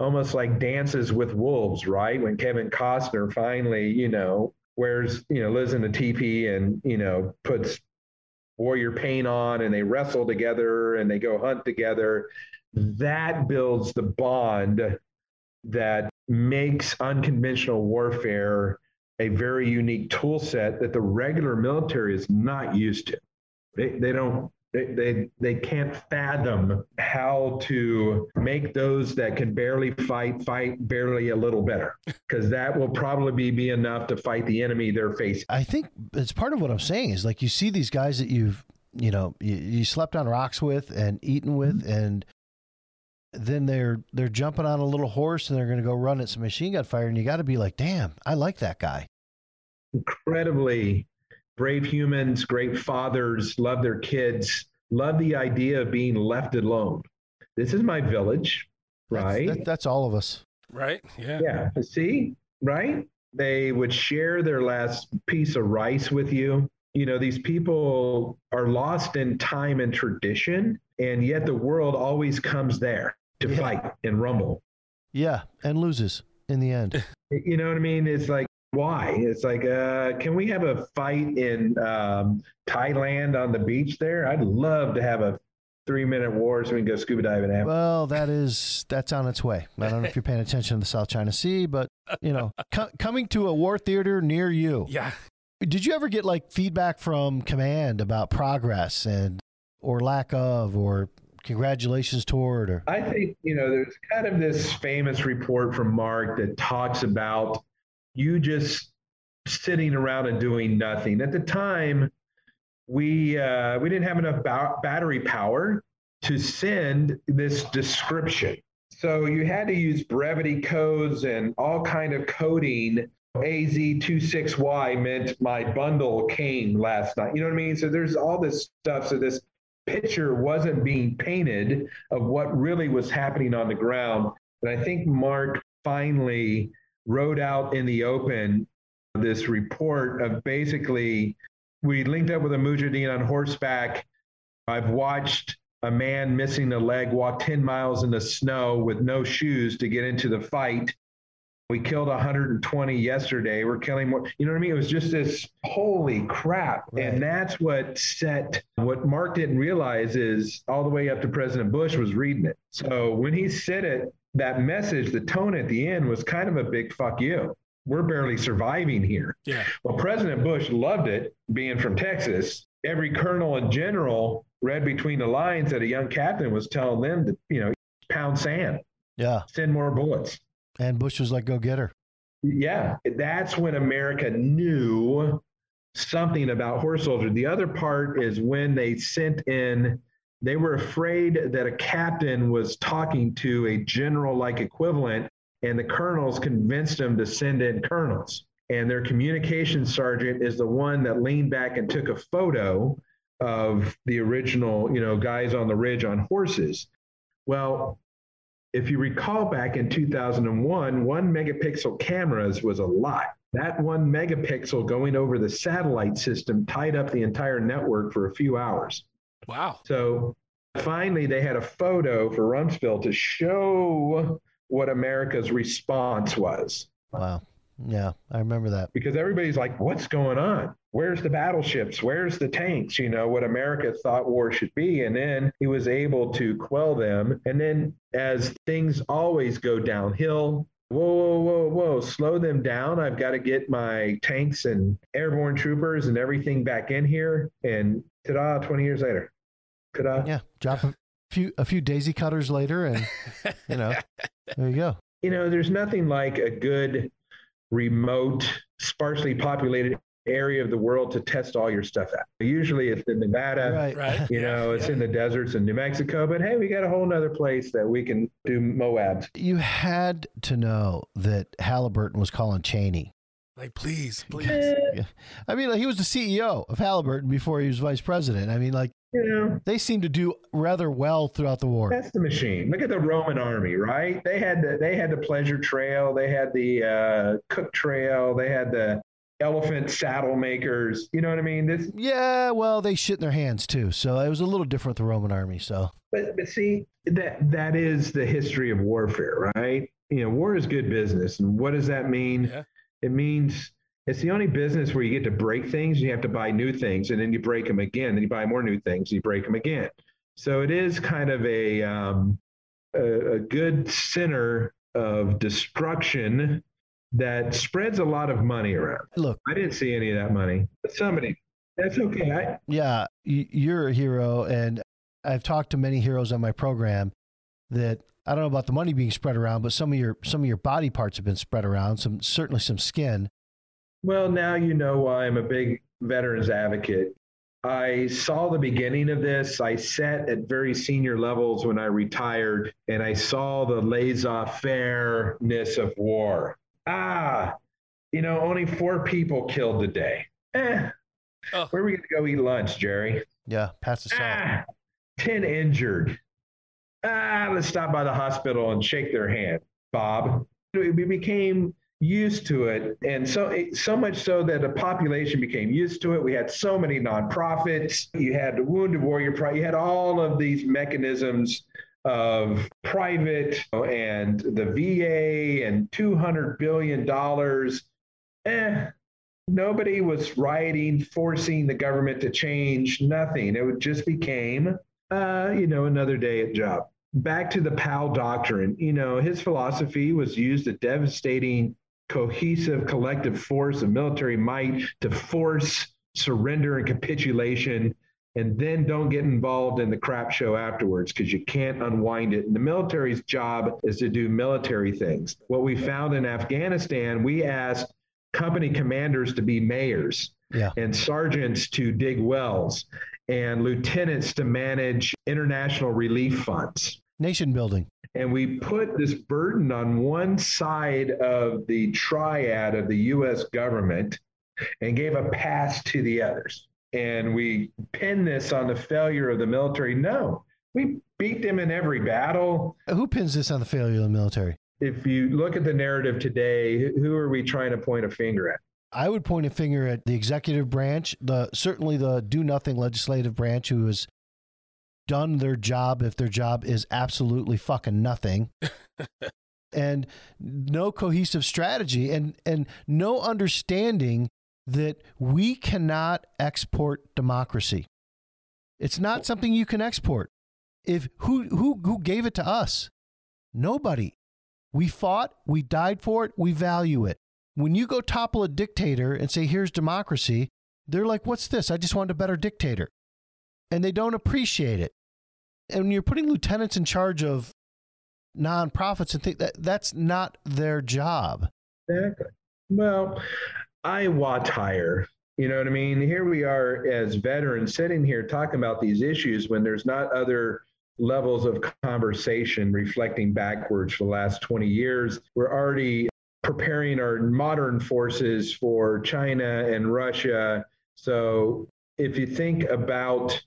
almost like dances with wolves, right? When Kevin Costner finally, you know, wears, you know, lives in a teepee and, you know, puts warrior paint on and they wrestle together and they go hunt together. That builds the bond that makes unconventional warfare a very unique tool set that the regular military is not used to. They, they don't they, they they can't fathom how to make those that can barely fight fight barely a little better because that will probably be, be enough to fight the enemy they're facing. I think it's part of what I'm saying is like you see these guys that you've, you know, you, you slept on rocks with and eaten with, mm-hmm. and then they're they're jumping on a little horse and they're going to go run at some machine gun fire, and you got to be like, damn, I like that guy. incredibly brave humans, great fathers, love their kids, love the idea of being left alone. This is my village, That's- right? that- that's all of us. Right? Yeah. yeah. See, right? They would share their last piece of rice with you. You know, these people are lost in time and tradition, and yet the world always comes there to Yeah. fight and rumble. Yeah, and loses in the end. You know what I mean? It's like, why? It's like, uh, can we have a fight in um, Thailand on the beach there? I'd love to have a three minute war so we can go scuba diving after. Well, that is that's on its way. I don't know if you're paying attention to the South China Sea, but you know, co- coming to a war theater near you. Yeah. Did you ever get like feedback from command about progress and or lack of or congratulations toward or I think, you know, there's kind of this famous report from Mark that talks about you just sitting around and doing nothing. At the time, we uh, we didn't have enough ba- battery power to send this description. So you had to use brevity codes and all kind of coding. AZ26Y meant my bundle came last night. You know what I mean? So there's all this stuff. So this picture wasn't being painted of what really was happening on the ground. And I think Mark finally wrote out in the open this report of basically we linked up with a mujahideen on horseback. I've watched a man missing a leg walk 10 miles in the snow with no shoes to get into the fight. We killed 120 yesterday. We're killing more. You know what I mean? It was just this holy crap. Right. And that's what set what Mark didn't realize is all the way up to President Bush was reading it. So when he said it, that message, the tone at the end was kind of a big fuck you. We're barely surviving here. Yeah. Well, President Bush loved it, being from Texas. Every colonel and general read between the lines that a young captain was telling them to, you know, pound sand, Yeah. send more bullets. And Bush was like, go get her. Yeah, that's when America knew something about horse soldiers. The other part is when they sent in, they were afraid that a captain was talking to a general like equivalent, and the colonels convinced them to send in colonels. And their communications sergeant is the one that leaned back and took a photo of the original, you know, guys on the ridge on horses. Well, if you recall back in 2001, one megapixel cameras was a lot. That one megapixel going over the satellite system tied up the entire network for a few hours. Wow. So finally, they had a photo for Rumsfeld to show what America's response was. Wow. Yeah, I remember that. Because everybody's like, what's going on? Where's the battleships? Where's the tanks? You know, what America thought war should be. And then he was able to quell them. And then, as things always go downhill, whoa, whoa, whoa, whoa, slow them down. I've got to get my tanks and airborne troopers and everything back in here. And ta da, 20 years later. Ta da. Yeah. Drop a few a few daisy cutters later and you know, there you go. you know, there's nothing like a good remote, sparsely populated area of the world to test all your stuff out. Usually it's in Nevada, Right. Right. you know, it's in the deserts in New Mexico, but hey, we got a whole nother place that we can do Moabs. You had to know that Halliburton was calling Cheney. Like, please, please. Yeah. I mean, like, he was the CEO of Halliburton before he was vice president. I mean, like, You know, they seem to do rather well throughout the war. that's the machine. Look at the Roman army, right? They had the they had the pleasure trail, they had the uh, cook trail, they had the elephant saddle makers. You know what I mean? This Yeah, well, they shit in their hands too. So it was a little different with the Roman army. So But but see that that is the history of warfare, right? You know, war is good business, and what does that mean? Yeah. It means it's the only business where you get to break things. and You have to buy new things, and then you break them again. Then you buy more new things. and You break them again. So it is kind of a um, a, a good center of destruction that spreads a lot of money around. look, I didn't see any of that money, but somebody. That's okay. I, yeah, you're a hero, and I've talked to many heroes on my program that I don't know about the money being spread around, but some of your some of your body parts have been spread around. Some certainly some skin. Well, now you know why I'm a big veterans advocate. I saw the beginning of this. I sat at very senior levels when I retired, and I saw the laissez fairness of war. Ah, you know, only four people killed today. Eh, Oh. where are we going to go eat lunch, Jerry? Yeah, pass the salt. Ah, 10 injured. Ah, let's stop by the hospital and shake their hand, Bob. We became used to it. And so, so much so that the population became used to it. We had so many nonprofits. You had the Wounded Warrior You had all of these mechanisms of private and the VA and $200 billion. Eh, nobody was rioting, forcing the government to change, nothing. It just became, uh, you know, another day at job. Back to the Powell doctrine, you know, his philosophy was use the devastating, cohesive, collective force of military might to force surrender and capitulation, and then don't get involved in the crap show afterwards because you can't unwind it. And the military's job is to do military things. What we found in Afghanistan, we asked company commanders to be mayors Yeah. and sergeants to dig wells and lieutenants to manage international relief funds. Nation building. And we put this burden on one side of the triad of the US government and gave a pass to the others. And we pin this on the failure of the military. No, we beat them in every battle. Who pins this on the failure of the military? If you look at the narrative today, who are we trying to point a finger at? I would point a finger at the executive branch, the certainly the do nothing legislative branch who has done their job if their job is absolutely fucking nothing. and no cohesive strategy and and no understanding that we cannot export democracy. It's not something you can export. If who who who gave it to us? Nobody. We fought, we died for it, we value it. When you go topple a dictator and say, here's democracy, they're like, what's this? I just wanted a better dictator. And they don't appreciate it. And when you're putting lieutenants in charge of nonprofits and think that that's not their job. Exactly. Well, I want higher. You know what I mean? Here we are as veterans sitting here talking about these issues when there's not other levels of conversation reflecting backwards for the last 20 years. We're already preparing our modern forces for China and Russia. So if you think about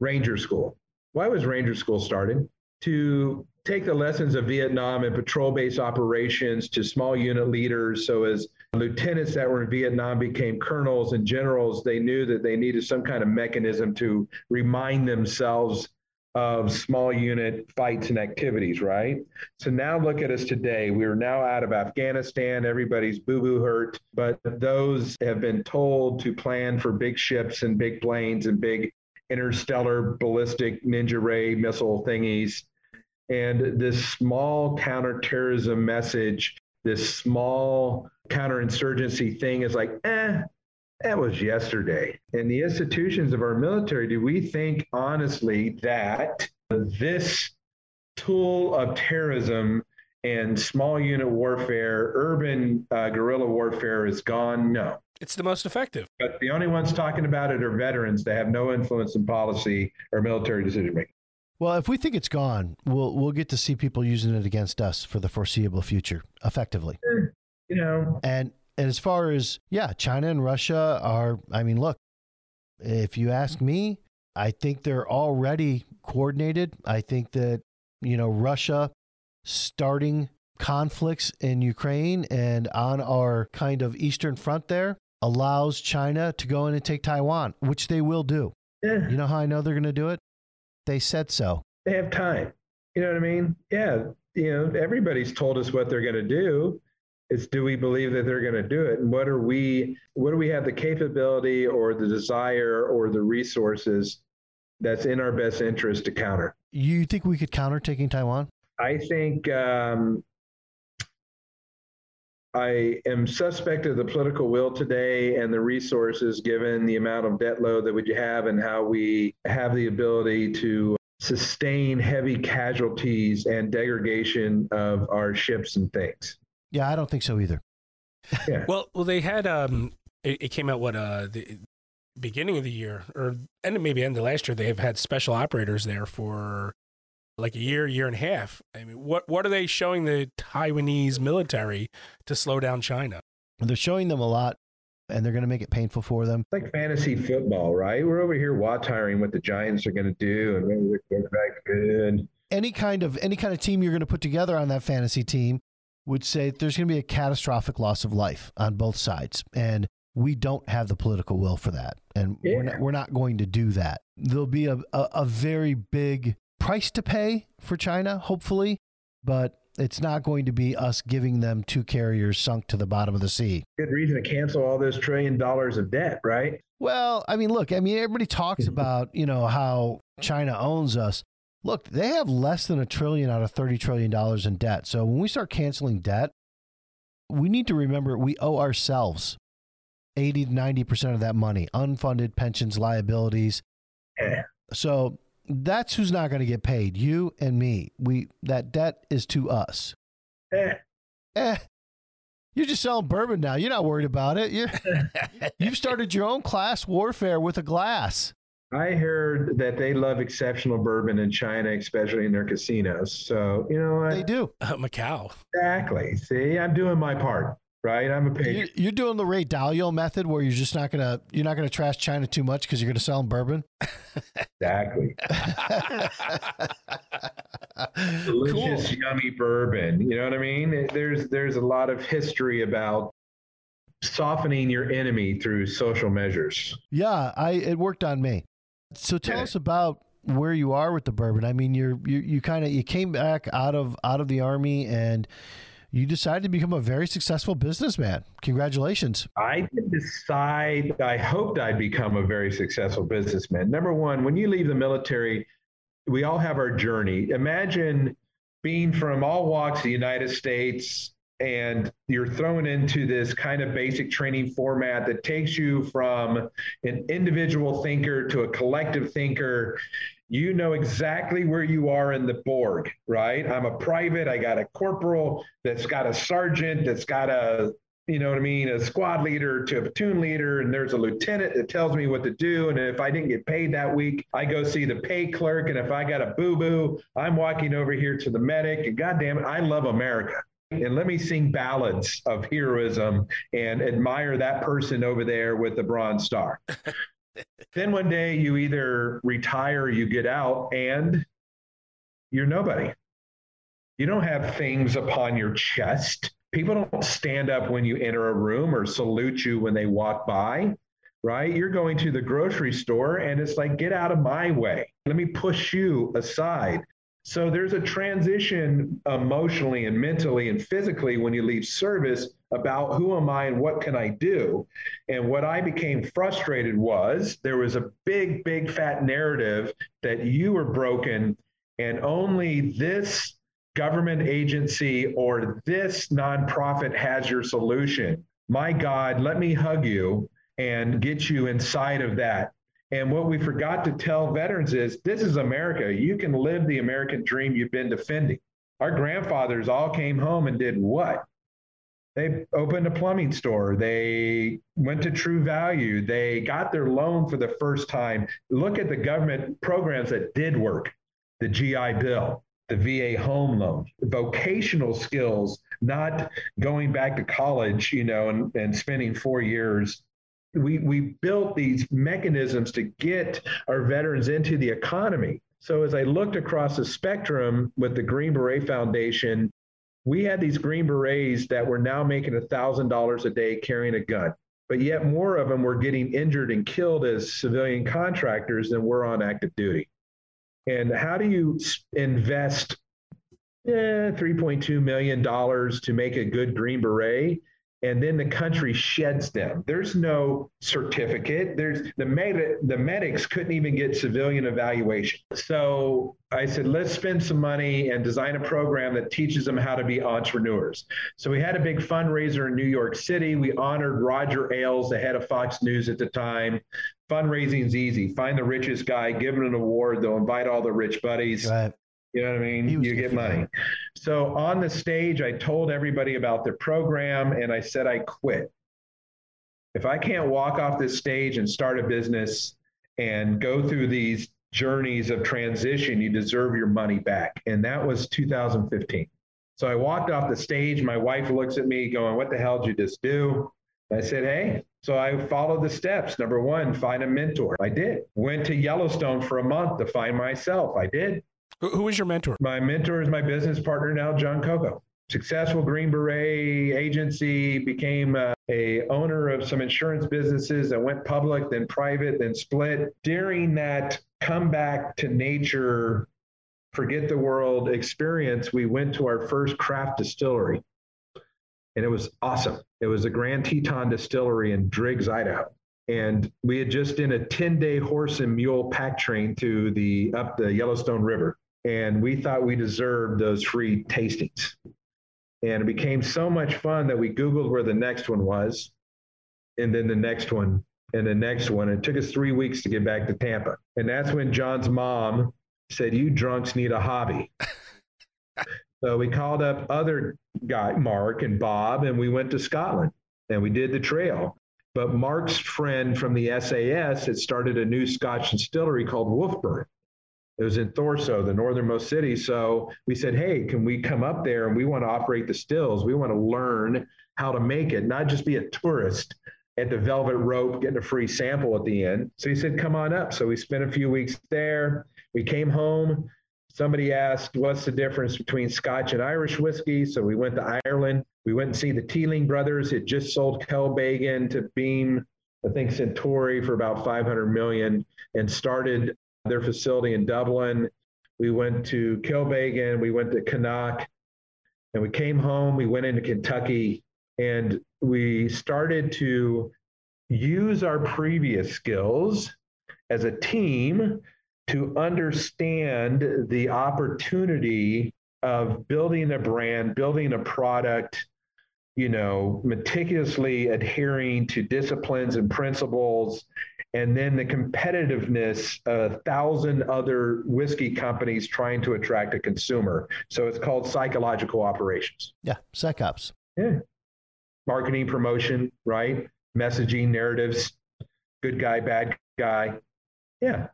Ranger School, why was Ranger School started? To take the lessons of Vietnam and patrol based operations to small unit leaders. So, as lieutenants that were in Vietnam became colonels and generals, they knew that they needed some kind of mechanism to remind themselves of small unit fights and activities, right? So now look at us today. We're now out of Afghanistan. Everybody's boo boo hurt, but those have been told to plan for big ships and big planes and big interstellar ballistic ninja ray missile thingies and this small counterterrorism message, this small counterinsurgency thing is like, eh, that was yesterday. And the institutions of our military, do we think honestly that this tool of terrorism and small unit warfare, urban uh, guerrilla warfare is gone? No. It's the most effective. But the only ones talking about it are veterans that have no influence in policy or military decision making. Well, if we think it's gone, we'll we'll get to see people using it against us for the foreseeable future, effectively. You know, and and as far as yeah, China and Russia are. I mean, look, if you ask me, I think they're already coordinated. I think that you know Russia starting conflicts in Ukraine and on our kind of eastern front there allows China to go in and take Taiwan, which they will do. Yeah. You know how I know they're going to do it? They said so. They have time. You know what I mean? Yeah. You know, everybody's told us what they're going to do. It's do we believe that they're going to do it? And what are we, what do we have the capability or the desire or the resources that's in our best interest to counter? You think we could counter taking Taiwan? I think um, I am suspect of the political will today and the resources given the amount of debt load that we have and how we have the ability to sustain heavy casualties and degradation of our ships and things. Yeah, I don't think so either. Yeah. Well, well, they had um, it, it came out what uh the beginning of the year or and maybe end of last year. They have had special operators there for like a year, year and a half. I mean, what what are they showing the Taiwanese military to slow down China? They're showing them a lot, and they're going to make it painful for them. It's like fantasy football, right? We're over here watching what the Giants are going to do and maybe the quarterback's good. Any kind of any kind of team you're going to put together on that fantasy team would say there's going to be a catastrophic loss of life on both sides, and we don't have the political will for that, and Yeah. we're not we're not going to do that. There'll be a, a, a very big price to pay for China, hopefully, but it's not going to be us giving them two carriers sunk to the bottom of the sea. Good reason to cancel all those trillion dollars of debt, right? Well, I mean, look, I mean, everybody talks about, you know, how China owns us. Look, they have less than a trillion out of $30 trillion in debt. So when we start canceling debt, we need to remember we owe ourselves 80 to 90% of that money, unfunded pensions, liabilities. Yeah. So that's who's not going to get paid, you and me. We that debt is to us. Eh, Eh, you're just selling bourbon now. You're not worried about it. You're, you've started your own class warfare with a glass. I heard that they love exceptional bourbon in China, especially in their casinos. So, you know what? They do. Uh, Macau. Exactly. See, I'm doing my part, right? I'm a patriot. you're doing the Ray Dalio method, where you're just not gonna you're not gonna trash China too much because you're gonna sell them bourbon. Exactly. Delicious, yummy bourbon. You know what I mean? There's there's a lot of history about softening your enemy through social measures. Yeah, I it worked on me. So tell Yeah. us about where you are with the bourbon. I mean, you're you you kind of you came back out of out of the army and you decided to become a very successful businessman. Congratulations. I didn't decide, I hoped I'd become a very successful businessman. Number one, when you leave the military, we all have our journey. Imagine being from all walks of the United States, and you're thrown into this kind of basic training format that takes you from an individual thinker to a collective thinker you know exactly where you are in the Borg, right? I'm a private. I got a corporal that's got a sergeant that's got a, you know what I mean, a squad leader to a platoon leader, and there's a lieutenant that tells me what to do. And if I didn't get paid that week, I go see the pay clerk. And if I got a boo boo, I'm walking over here to the medic. And God damn it, I love America. And let me sing ballads of heroism and admire that person over there with the Bronze Star. then one day you either retire or you get out and you're nobody. You don't have things upon your chest. People don't stand up when you enter a room or salute you when they walk by, right? You're going to the grocery store and it's like, get out of my way. Let me push you aside. So there's a transition emotionally and mentally and physically when you leave service about who am I and what can I do. And what I became frustrated was there was a big, big fat narrative that you were broken and only this government agency or this nonprofit has your solution. My God, let me hug you and get you inside of that and what we forgot to tell veterans is this is America. You can live the American dream you've been defending. Our grandfathers all came home and did what? They opened a plumbing store. They went to True Value. They got their loan for the first time. Look at the government programs that did work the GI Bill, the VA home loan, vocational skills, not going back to college, you know, and, and spending four years we, we built these mechanisms to get our veterans into the economy. So as I looked across the spectrum with the Green Beret Foundation, we had these Green Berets that were now making $1,000 a day carrying a gun. But yet more of them were getting injured and killed as civilian contractors than were on active duty. And how do you invest eh, $3.2 million to make a good Green Beret? And then the country sheds them. There's no certificate. There's the med- the medics couldn't even get civilian evaluation. So I said, let's spend some money and design a program that teaches them how to be entrepreneurs. So we had a big fundraiser in New York City. We honored Roger Ailes, the head of Fox News at the time. Fundraising is easy. Find the richest guy, give him an award. They'll invite all the rich buddies. Right. You know what I mean? You get money. So on the stage, I told everybody about the program and I said I quit. If I can't walk off this stage and start a business and go through these journeys of transition, you deserve your money back. And that was 2015. So I walked off the stage. My wife looks at me going, What the hell did you just do? I said, Hey, so I followed the steps. Number one, find a mentor. I did. Went to Yellowstone for a month to find myself. I did. Who, is your mentor? My mentor is my business partner now, John Koko. Successful Green Beret agency, became a, a owner of some insurance businesses that went public, then private, then split. During that comeback to nature, forget the world experience, we went to our first craft distillery. And it was awesome. It was the Grand Teton Distillery in Driggs, Idaho and we had just in a 10 day horse and mule pack train to the up the Yellowstone River and we thought we deserved those free tastings. And it became so much fun that we Googled where the next one was, and then the next one, and the next one. It took us three weeks to get back to Tampa. And that's when John's mom said, You drunks need a hobby. so we called up other guy, Mark and Bob, and we went to Scotland and we did the trail. But Mark's friend from the SAS had started a new Scotch distillery called Wolfburn. It was in Thurso, the northernmost city. So we said, hey, can we come up there and we want to operate the stills? We want to learn how to make it, not just be a tourist at the Velvet Rope getting a free sample at the end. So he said, come on up. So we spent a few weeks there. We came home. Somebody asked, what's the difference between Scotch and Irish whiskey? So we went to Ireland. We went and see the Teeling brothers. It just sold Kilbeggan to Beam, I think Suntory for about 500 million and started their facility in Dublin. We went to Kilbeggan, we went to Canuck, and we came home. We went into Kentucky and we started to use our previous skills as a team to understand the opportunity of building a brand, building a product, you know, meticulously adhering to disciplines and principles, and then the competitiveness of a thousand other whiskey companies trying to attract a consumer. So it's called psychological operations. Yeah, psychops. Yeah. Marketing, promotion, right? Messaging, narratives, good guy, bad guy. Yeah.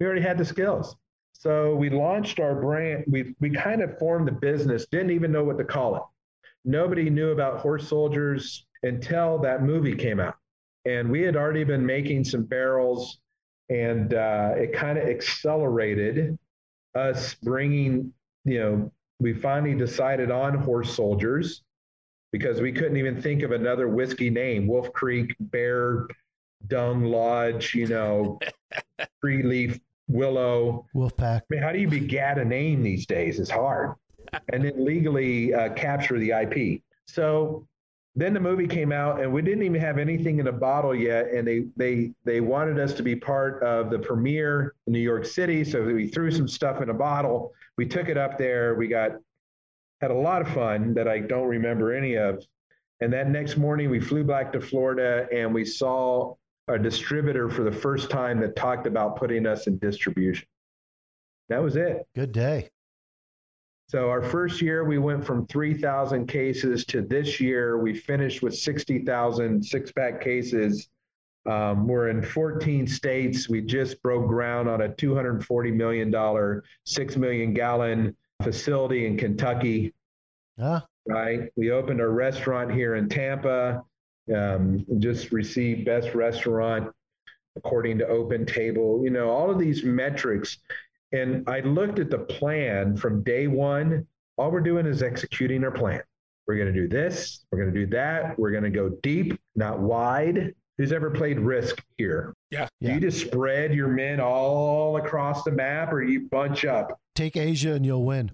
We already had the skills. So we launched our brand. We, we kind of formed the business, didn't even know what to call it. Nobody knew about horse soldiers until that movie came out. And we had already been making some barrels, and uh, it kind of accelerated us bringing, you know, we finally decided on horse soldiers because we couldn't even think of another whiskey name Wolf Creek, Bear, Dung Lodge, you know, Tree Leaf, Willow. Wolfpack. I mean, how do you begat a name these days? It's hard. And then legally uh, capture the IP. So then the movie came out, and we didn't even have anything in a bottle yet. And they they they wanted us to be part of the premiere in New York City, so we threw some stuff in a bottle. We took it up there. We got had a lot of fun that I don't remember any of. And that next morning, we flew back to Florida, and we saw a distributor for the first time that talked about putting us in distribution. That was it. Good day. So our first year, we went from 3,000 cases to this year, we finished with 60,000 six pack cases. Um, we're in 14 states. We just broke ground on a $240 million, 6 million gallon facility in Kentucky, Ah, right? We opened a restaurant here in Tampa, um, just received best restaurant according to Open Table. You know, all of these metrics. And I looked at the plan from day one. All we're doing is executing our plan. We're going to do this. We're going to do that. We're going to go deep, not wide. Who's ever played Risk here? Yeah. Do Yeah. you just spread your men all across the map or you bunch up? take Asia and you'll win.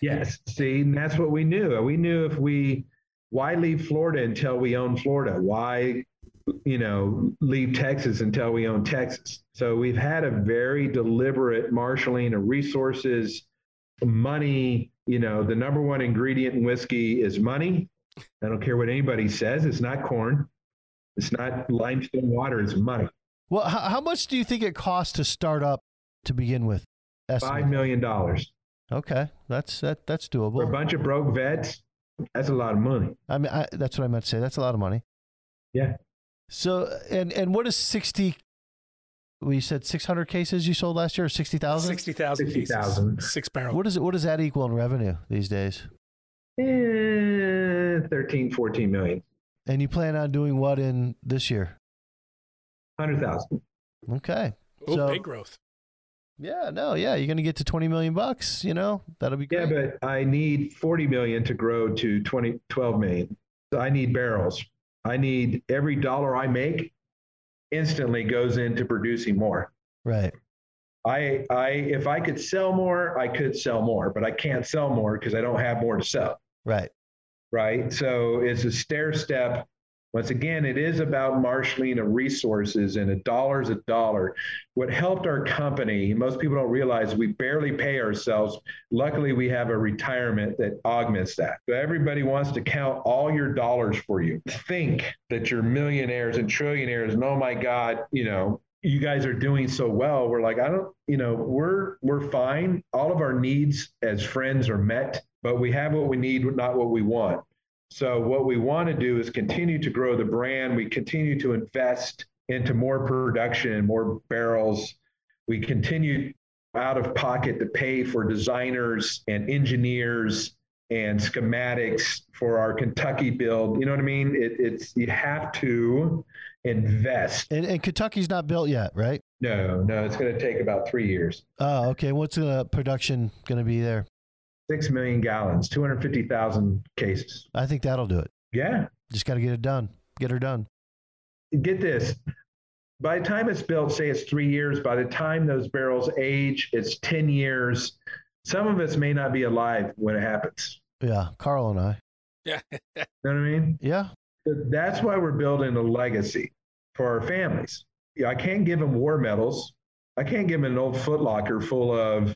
Yes. See, and that's what we knew. We knew if we, why leave Florida until we own Florida? Why, you know, leave Texas until we own Texas? So we've had a very deliberate marshaling of resources, money. You know, the number one ingredient in whiskey is money. I don't care what anybody says. It's not corn. It's not limestone water. It's money. Well, how, how much do you think it costs to start up to begin with? Five Estimate. million dollars Okay, that's that that's for a bunch of broke vets. That's a lot of money. I mean, I, that's what I meant to say. That's a lot of money. Yeah. So, and and what is sixty? We said six hundred cases you sold last year, or sixty thousand. 60,000 cases. 60,000. Six barrels. What is it? What does that equal in revenue these days? Eh, 13, 14 million. And you plan on doing what in this year? 100,000. Okay. Oh, so- big growth. Yeah. No. Yeah. You're gonna get to twenty million bucks. You know that'll be Yeah, great. but I need 40 million to grow to 20, 12 million. So I need barrels. I need every dollar I make instantly goes into producing more. right. I, I, if I could sell more, I could sell more, but I can't sell more because I don't have more to sell. Right. right? So it's a stair step. Once again, it is about marshaling of resources, and a dollar is a dollar. What helped our company, most people don't realize we barely pay ourselves. Luckily, we have a retirement that augments that. So everybody wants to count all your dollars for you. Think that you're millionaires and trillionaires, and oh my God, you know, you guys are doing so well. We're like, I don't, you know, we're we're fine. All of our needs as friends are met, but we have what we need, not what we want. So what we want to do is continue to grow the brand. We continue to invest into more production and more barrels. We continue out of pocket to pay for designers and engineers and schematics for our Kentucky build. You know what I mean? It, it's you have to invest. And, and Kentucky's not built yet, right? No, no, it's going to take about three years. Oh, okay. What's the production going to be there? Six million gallons, 250,000 cases. I think that'll do it. Yeah. Just got to get it done. Get her done. Get this. By the time it's built, say it's three years, by the time those barrels age, it's 10 years. Some of us may not be alive when it happens. Yeah, Carl and I. Yeah. You know what I mean? Yeah, That's why we're building a legacy for our families. Yeah, I can't give them war medals. I can't give them an old footlocker full of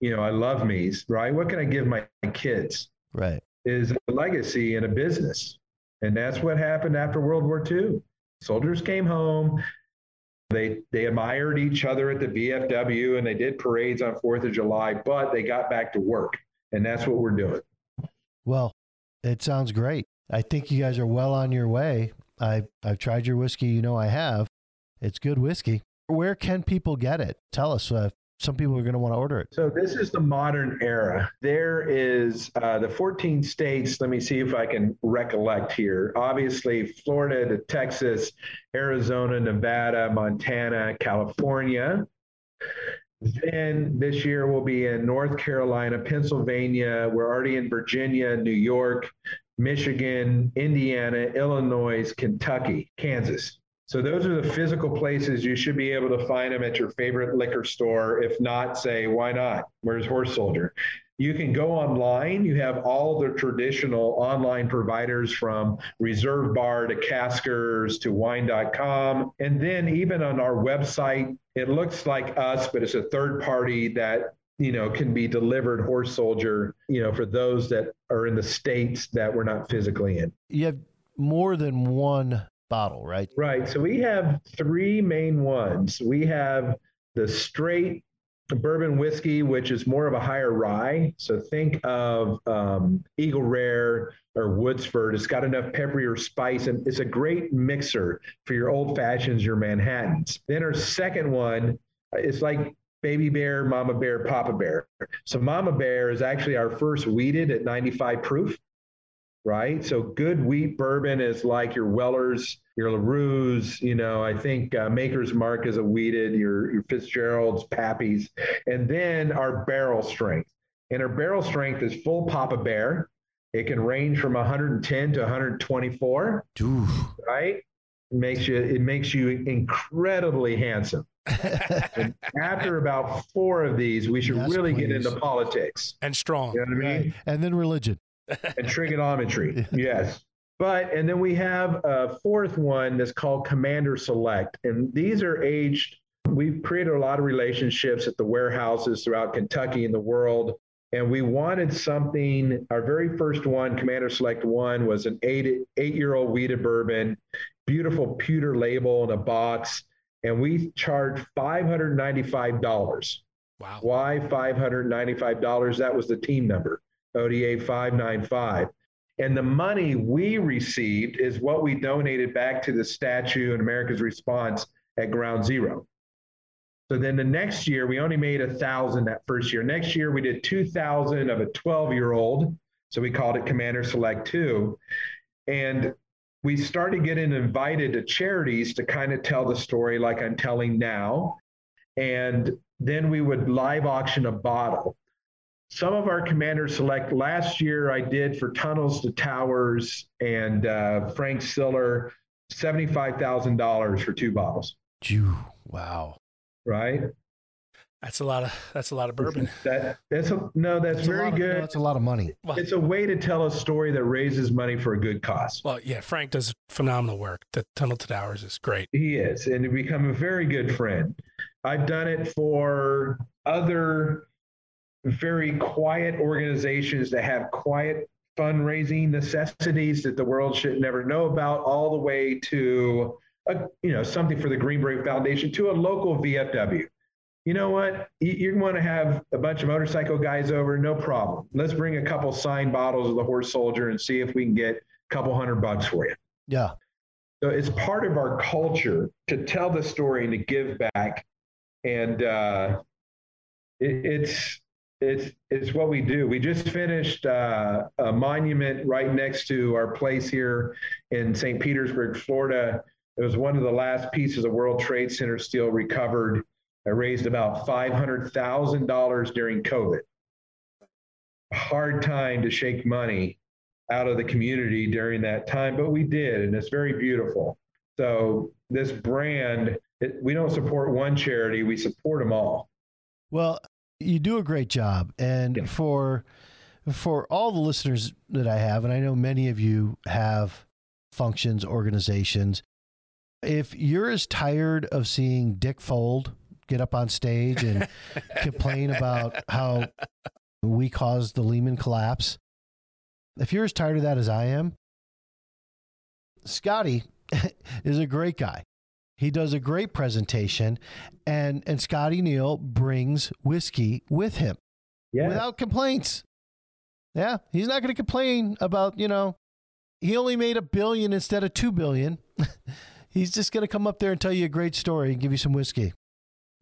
you know, I love me's, right? What can I give my kids? Right. Is a legacy and a business. And that's what happened after World War II. Soldiers came home. They they admired each other at the VFW and they did parades on 4th of July, but they got back to work. And that's what we're doing. Well, it sounds great. I think you guys are well on your way. I I've tried your whiskey. You know I have. It's good whiskey. Where can people get it? Tell us. Uh, some people are going to want to order it. So this is the modern era. There is uh, the 14 states. Let me see if I can recollect here. Obviously, Florida to Texas, Arizona, Nevada, Montana, California. Then this year we'll be in North Carolina, Pennsylvania. We're already in Virginia, New York, Michigan, Indiana, Illinois, Kentucky, Kansas. So those are the physical places you should be able to find them at your favorite liquor store. If not, say, why not? Where's Horse Soldier? You can go online. You have all the traditional online providers from Reserve Bar to Caskers to wine.com. And then even on our website, it looks like us, but it's a third party that you know can be delivered horse soldier you know for those that are in the states that we're not physically in You have more than one bottle, right? Right. So we have three main ones. We have the straight bourbon whiskey, which is more of a higher rye. So think of um, Eagle Rare or Woodford. It's got enough peppery or spice, and it's a great mixer for your old fashions, your Manhattans. Then our second one, it's like Baby Bear, Mama Bear, Papa Bear. So Mama Bear is actually our first wheated at 95 proof right? So good wheat bourbon is like your Weller's, your LaRue's, you know, I think uh, Maker's Mark is a wheated, your, your Fitzgerald's, Pappy's, and then our barrel strength. And our barrel strength is full Papa Bear. It can range from 110 to 124, Ooh. right? It makes you it makes you incredibly handsome. After about four of these, we should Yes, really get into politics. and strong. You know what I mean? Right. And then religion. And trigonometry. yes. But, and then we have a fourth one that's called Commander Select. And these are aged, we've created a lot of relationships at the warehouses throughout Kentucky and the world. And we wanted something, our very first one, Commander Select One, was an eight, eight year old wheated bourbon, beautiful pewter label in a box. And we charged $595. Wow. Why $595? That was the team number, ODA 595. And the money we received is what we donated back to the statue and America's response at Ground Zero. So then the next year, we only made a thousand that first year. Next year, we did 2,000 of a 12 year old. So we called it Commander Select 2. And we started getting invited to charities to kind of tell the story like I'm telling now. And then we would live auction a bottle. Some of our commanders select last year I did for Tunnels to Towers and uh, Frank Siller, $75,000 for two bottles, Jew. Wow. right? That's a lot of that's a lot of bourbon. That that's a, no, that's That's a very of- good. no, That's a lot of money. Well, it's a way to tell a story that raises money for a good cause. well, yeah, Frank does phenomenal work. The Tunnel to Towers is great. He is, and to become a very good friend. I've done it for other very quiet organizations that have quiet fundraising necessities that the world should never know about, all the way to a, you know something for the Green Beret Foundation to a local VFW. You know what? You, you want to have a bunch of motorcycle guys over? No problem. Let's bring a couple signed bottles of the Horse Soldier and see if we can get a couple hundred bucks for you. Yeah. So it's part of our culture to tell the story and to give back, and uh, it, it's it's it's what we do. We just finished uh, a monument right next to our place here in St. Petersburg, Florida. It was one of the last pieces of World Trade Center steel recovered. I raised about five hundred thousand dollars during COVID. Hard time to shake money out of the community during that time, but we did, and it's very beautiful. So this brand, it, we don't support one charity; we support them all. Well, you do a great job, and Yeah. for for all the listeners that I have, and I know many of you have functions, organizations. If you're as tired of seeing Dick Fuld get up on stage and complain about how we caused the Lehman collapse. If you're as tired of that as I am, Scotty is a great guy. He does a great presentation, and and Scotty Neil brings whiskey with him Yeah. without complaints. Yeah, he's not going to complain about you know he only made a billion instead of two billion. he's just going to come up there and tell you a great story and give you some whiskey.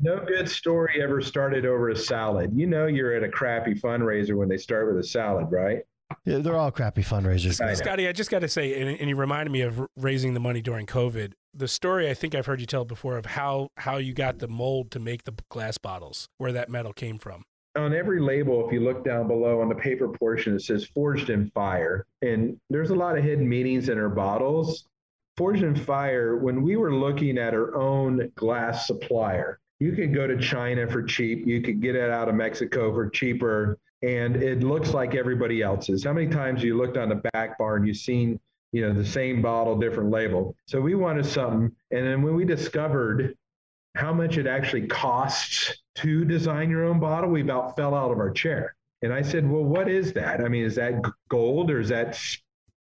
No good story ever started over a salad. You know you're at a crappy fundraiser when they start with a salad, right? Yeah, they're all crappy fundraisers. I. Scotty, I just got to say, and, and you reminded me of raising the money during COVID. The story I think I've heard you tell before of how how you got the mold to make the glass bottles, where that metal came from. On every label, if you look down below on the paper portion, it says forged in fire. And there's a lot of hidden meanings in our bottles. Forged in fire, when we were looking at our own glass supplier, you could go to China for cheap. You could get it out of Mexico for cheaper. And it looks like everybody else's. How many times you looked on the back bar and you've seen, you know, the same bottle, different label? So we wanted something. And then when we discovered how much it actually costs to design your own bottle, we about fell out of our chair. And I said, Well, what is that? I mean, is that gold or is that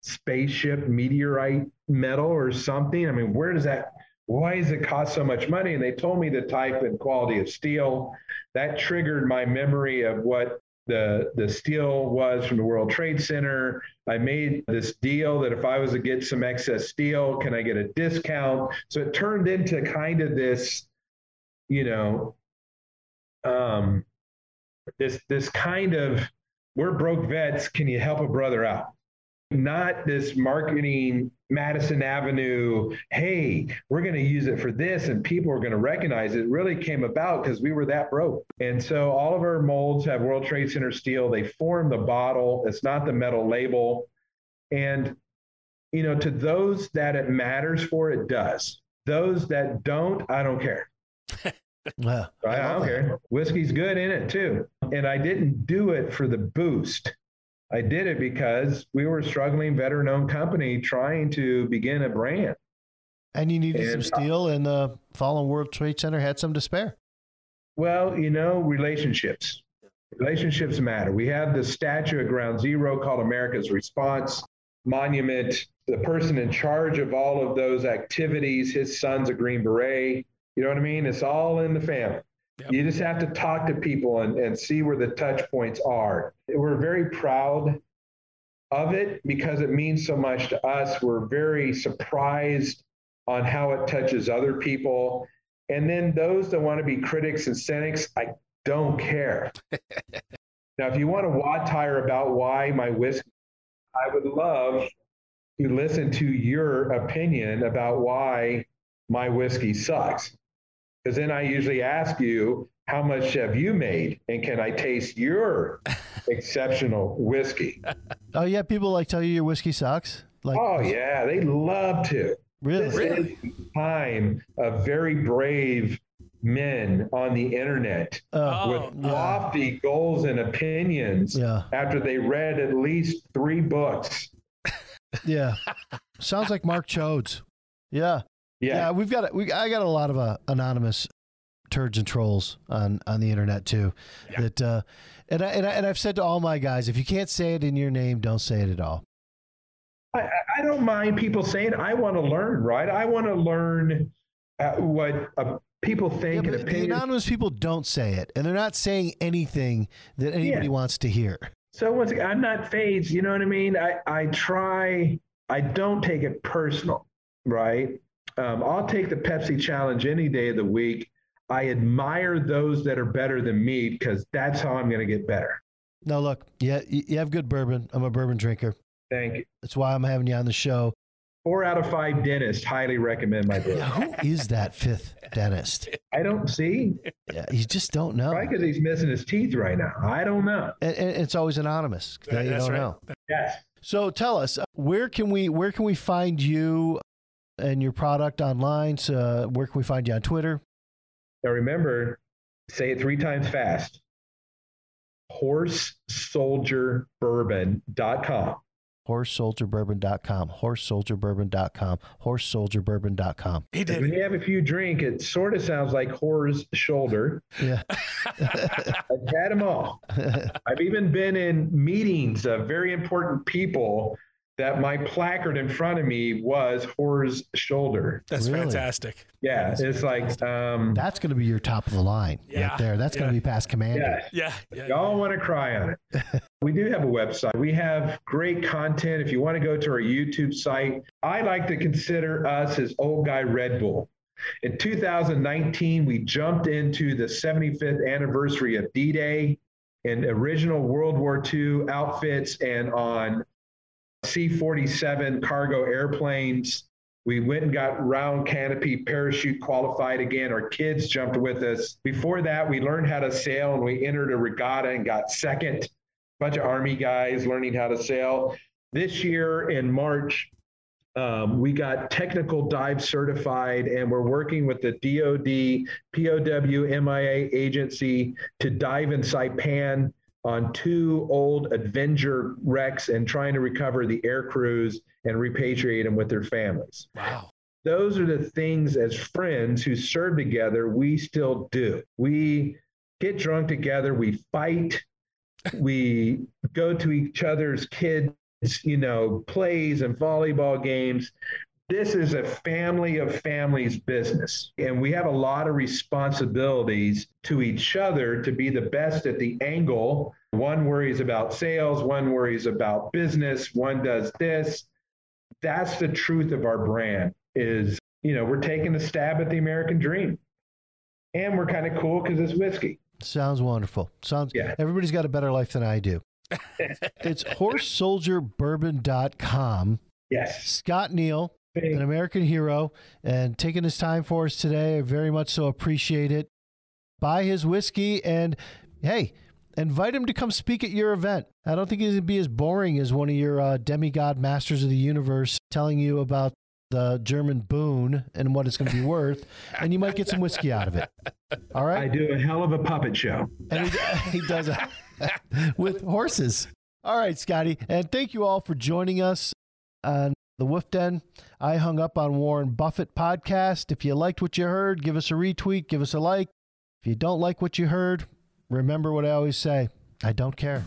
spaceship meteorite metal or something? I mean, where does that, why does it cost so much money? And they told me the type and quality of steel. That triggered my memory of what the, the steel was from the World Trade Center. I made this deal that if I was to get some excess steel, can I get a discount? So it turned into kind of this, you know, um, this this kind of we're broke vets. Can you help a brother out? Not this marketing Madison Avenue. Hey, we're going to use it for this, and people are going to recognize it. Really came about because we were that broke. And so all of our molds have World Trade Center steel. They form the bottle. It's not the metal label. And you know, to those that it matters for, it does. Those that don't, I don't care. Yeah, I, I don't that. care. Whiskey's good in it too. And I didn't do it for the boost. I did it because we were a struggling veteran owned company trying to begin a brand. And you needed some steel, and the fallen World Trade Center had some to spare. Well, you know, relationships. Relationships matter. We have the statue at Ground Zero called America's Response Monument. The person in charge of all of those activities, his son's a Green Beret. You know what I mean? It's all in the family. Yep. You just have to talk to people and, and see where the touch points are. We're very proud of it because it means so much to us. We're very surprised on how it touches other people. And then those that want to be critics and cynics, I don't care. now, if you want to watire about why my whiskey, I would love to listen to your opinion about why my whiskey sucks. Because then I usually ask you, how much have you made? And can I taste your exceptional whiskey? Oh yeah, people like tell you your whiskey sucks. Like, Oh, yeah, they love to. really? This is the time of very brave men on the internet Uh, Oh, with yeah. lofty goals and opinions yeah, after they read at least three books. yeah. Sounds like Mark Chodes. Yeah. Yeah, Yeah. we've got we I got a lot of uh, anonymous turds and trolls on on the internet too. Yeah. That uh, and I, and I and I've said to all my guys, if you can't say it in your name, don't say it at all. I, I- I don't mind people saying, I want to learn, right? I want to learn uh, what uh, people Yeah, think and but the anonymous people don't say it, and they're not saying anything that anybody Yeah. wants to hear. So once again, I'm not phased. You know what I mean? I, I try, I don't take it personal, right? Um, I'll take the Pepsi challenge any day of the week. I admire those that are better than me because that's how I'm going to get better. Now, look, yeah, you, you have good bourbon. I'm a bourbon drinker. Thank you. That's why I'm having you on the show. Four out of five dentists highly recommend my book. Who is that fifth dentist? I don't see. Yeah, you just don't know. Probably because he's missing his teeth right now. I don't know. And, and it's always anonymous. That- you that's don't right. know. Yes. So tell us, uh, where can we where can we find you and your product online? So uh, where can we find you on Twitter? Now remember, say it three times fast. HorseSoldierBourbon.com. HorseSoldierBourbon.com. HorseSoldierBourbon.com. HorseSoldierBourbon.com. He When did. you have a few drink, it sort of sounds like whore's shoulder. Yeah. I've had them all. I've even been in meetings of very important people that my placard in front of me was whore's shoulder. That's Really? fantastic. Yeah, it's like, um, That's going to be your top of the line Yeah. right there. That's going to be past commander. yeah, Yeah. yeah, Y'all want to cry on it. we do have a website. We have great content. If you want to go to our YouTube site, I like to consider us as old guy Red Bull. In 2019, we jumped into the 75th anniversary of D Day in original World War II outfits and on C 47 cargo airplanes. We went and got round canopy parachute qualified again. Our kids jumped with us. Before that, we learned how to sail and we entered a regatta and got second. Bunch of Army guys learning how to sail. This year in March, um, we got technical dive certified and we're working with the DoD POW MIA agency to dive in Saipan on two old Avenger wrecks and trying to recover the air crews and repatriate them with their families. Wow. Those are the things as friends who serve together, we still do. We get drunk together, we fight, we go to each other's kids, you know, plays and volleyball games. This is a family of families business. And we have a lot of responsibilities to each other to be the best at the angle. One worries about sales, one worries about business, one does this. That's the truth of our brand is, you know, we're taking a stab at the American dream. And we're kind of cool because it's whiskey. Sounds wonderful. Sounds Yeah. Everybody's got a better life than I do. it's horsesoldierbourbon.com. Yes. Scott Neil, an American hero, and taking his time for us today. I very much so appreciate it. Buy his whiskey and hey, invite him to come speak at your event. I don't think he's going to be as boring as one of your uh, demigod masters of the universe telling you about the German boon and what it's going to be worth, and you might get some whiskey out of it. All right. I do a hell of a puppet show. and he, he does it with horses. All right, Scotty, and thank you all for joining us on the Wolf Den. I hung up on Warren Buffett podcast. If you liked what you heard, give us a retweet, give us a like. If you don't like what you heard, remember what I always say: I don't care.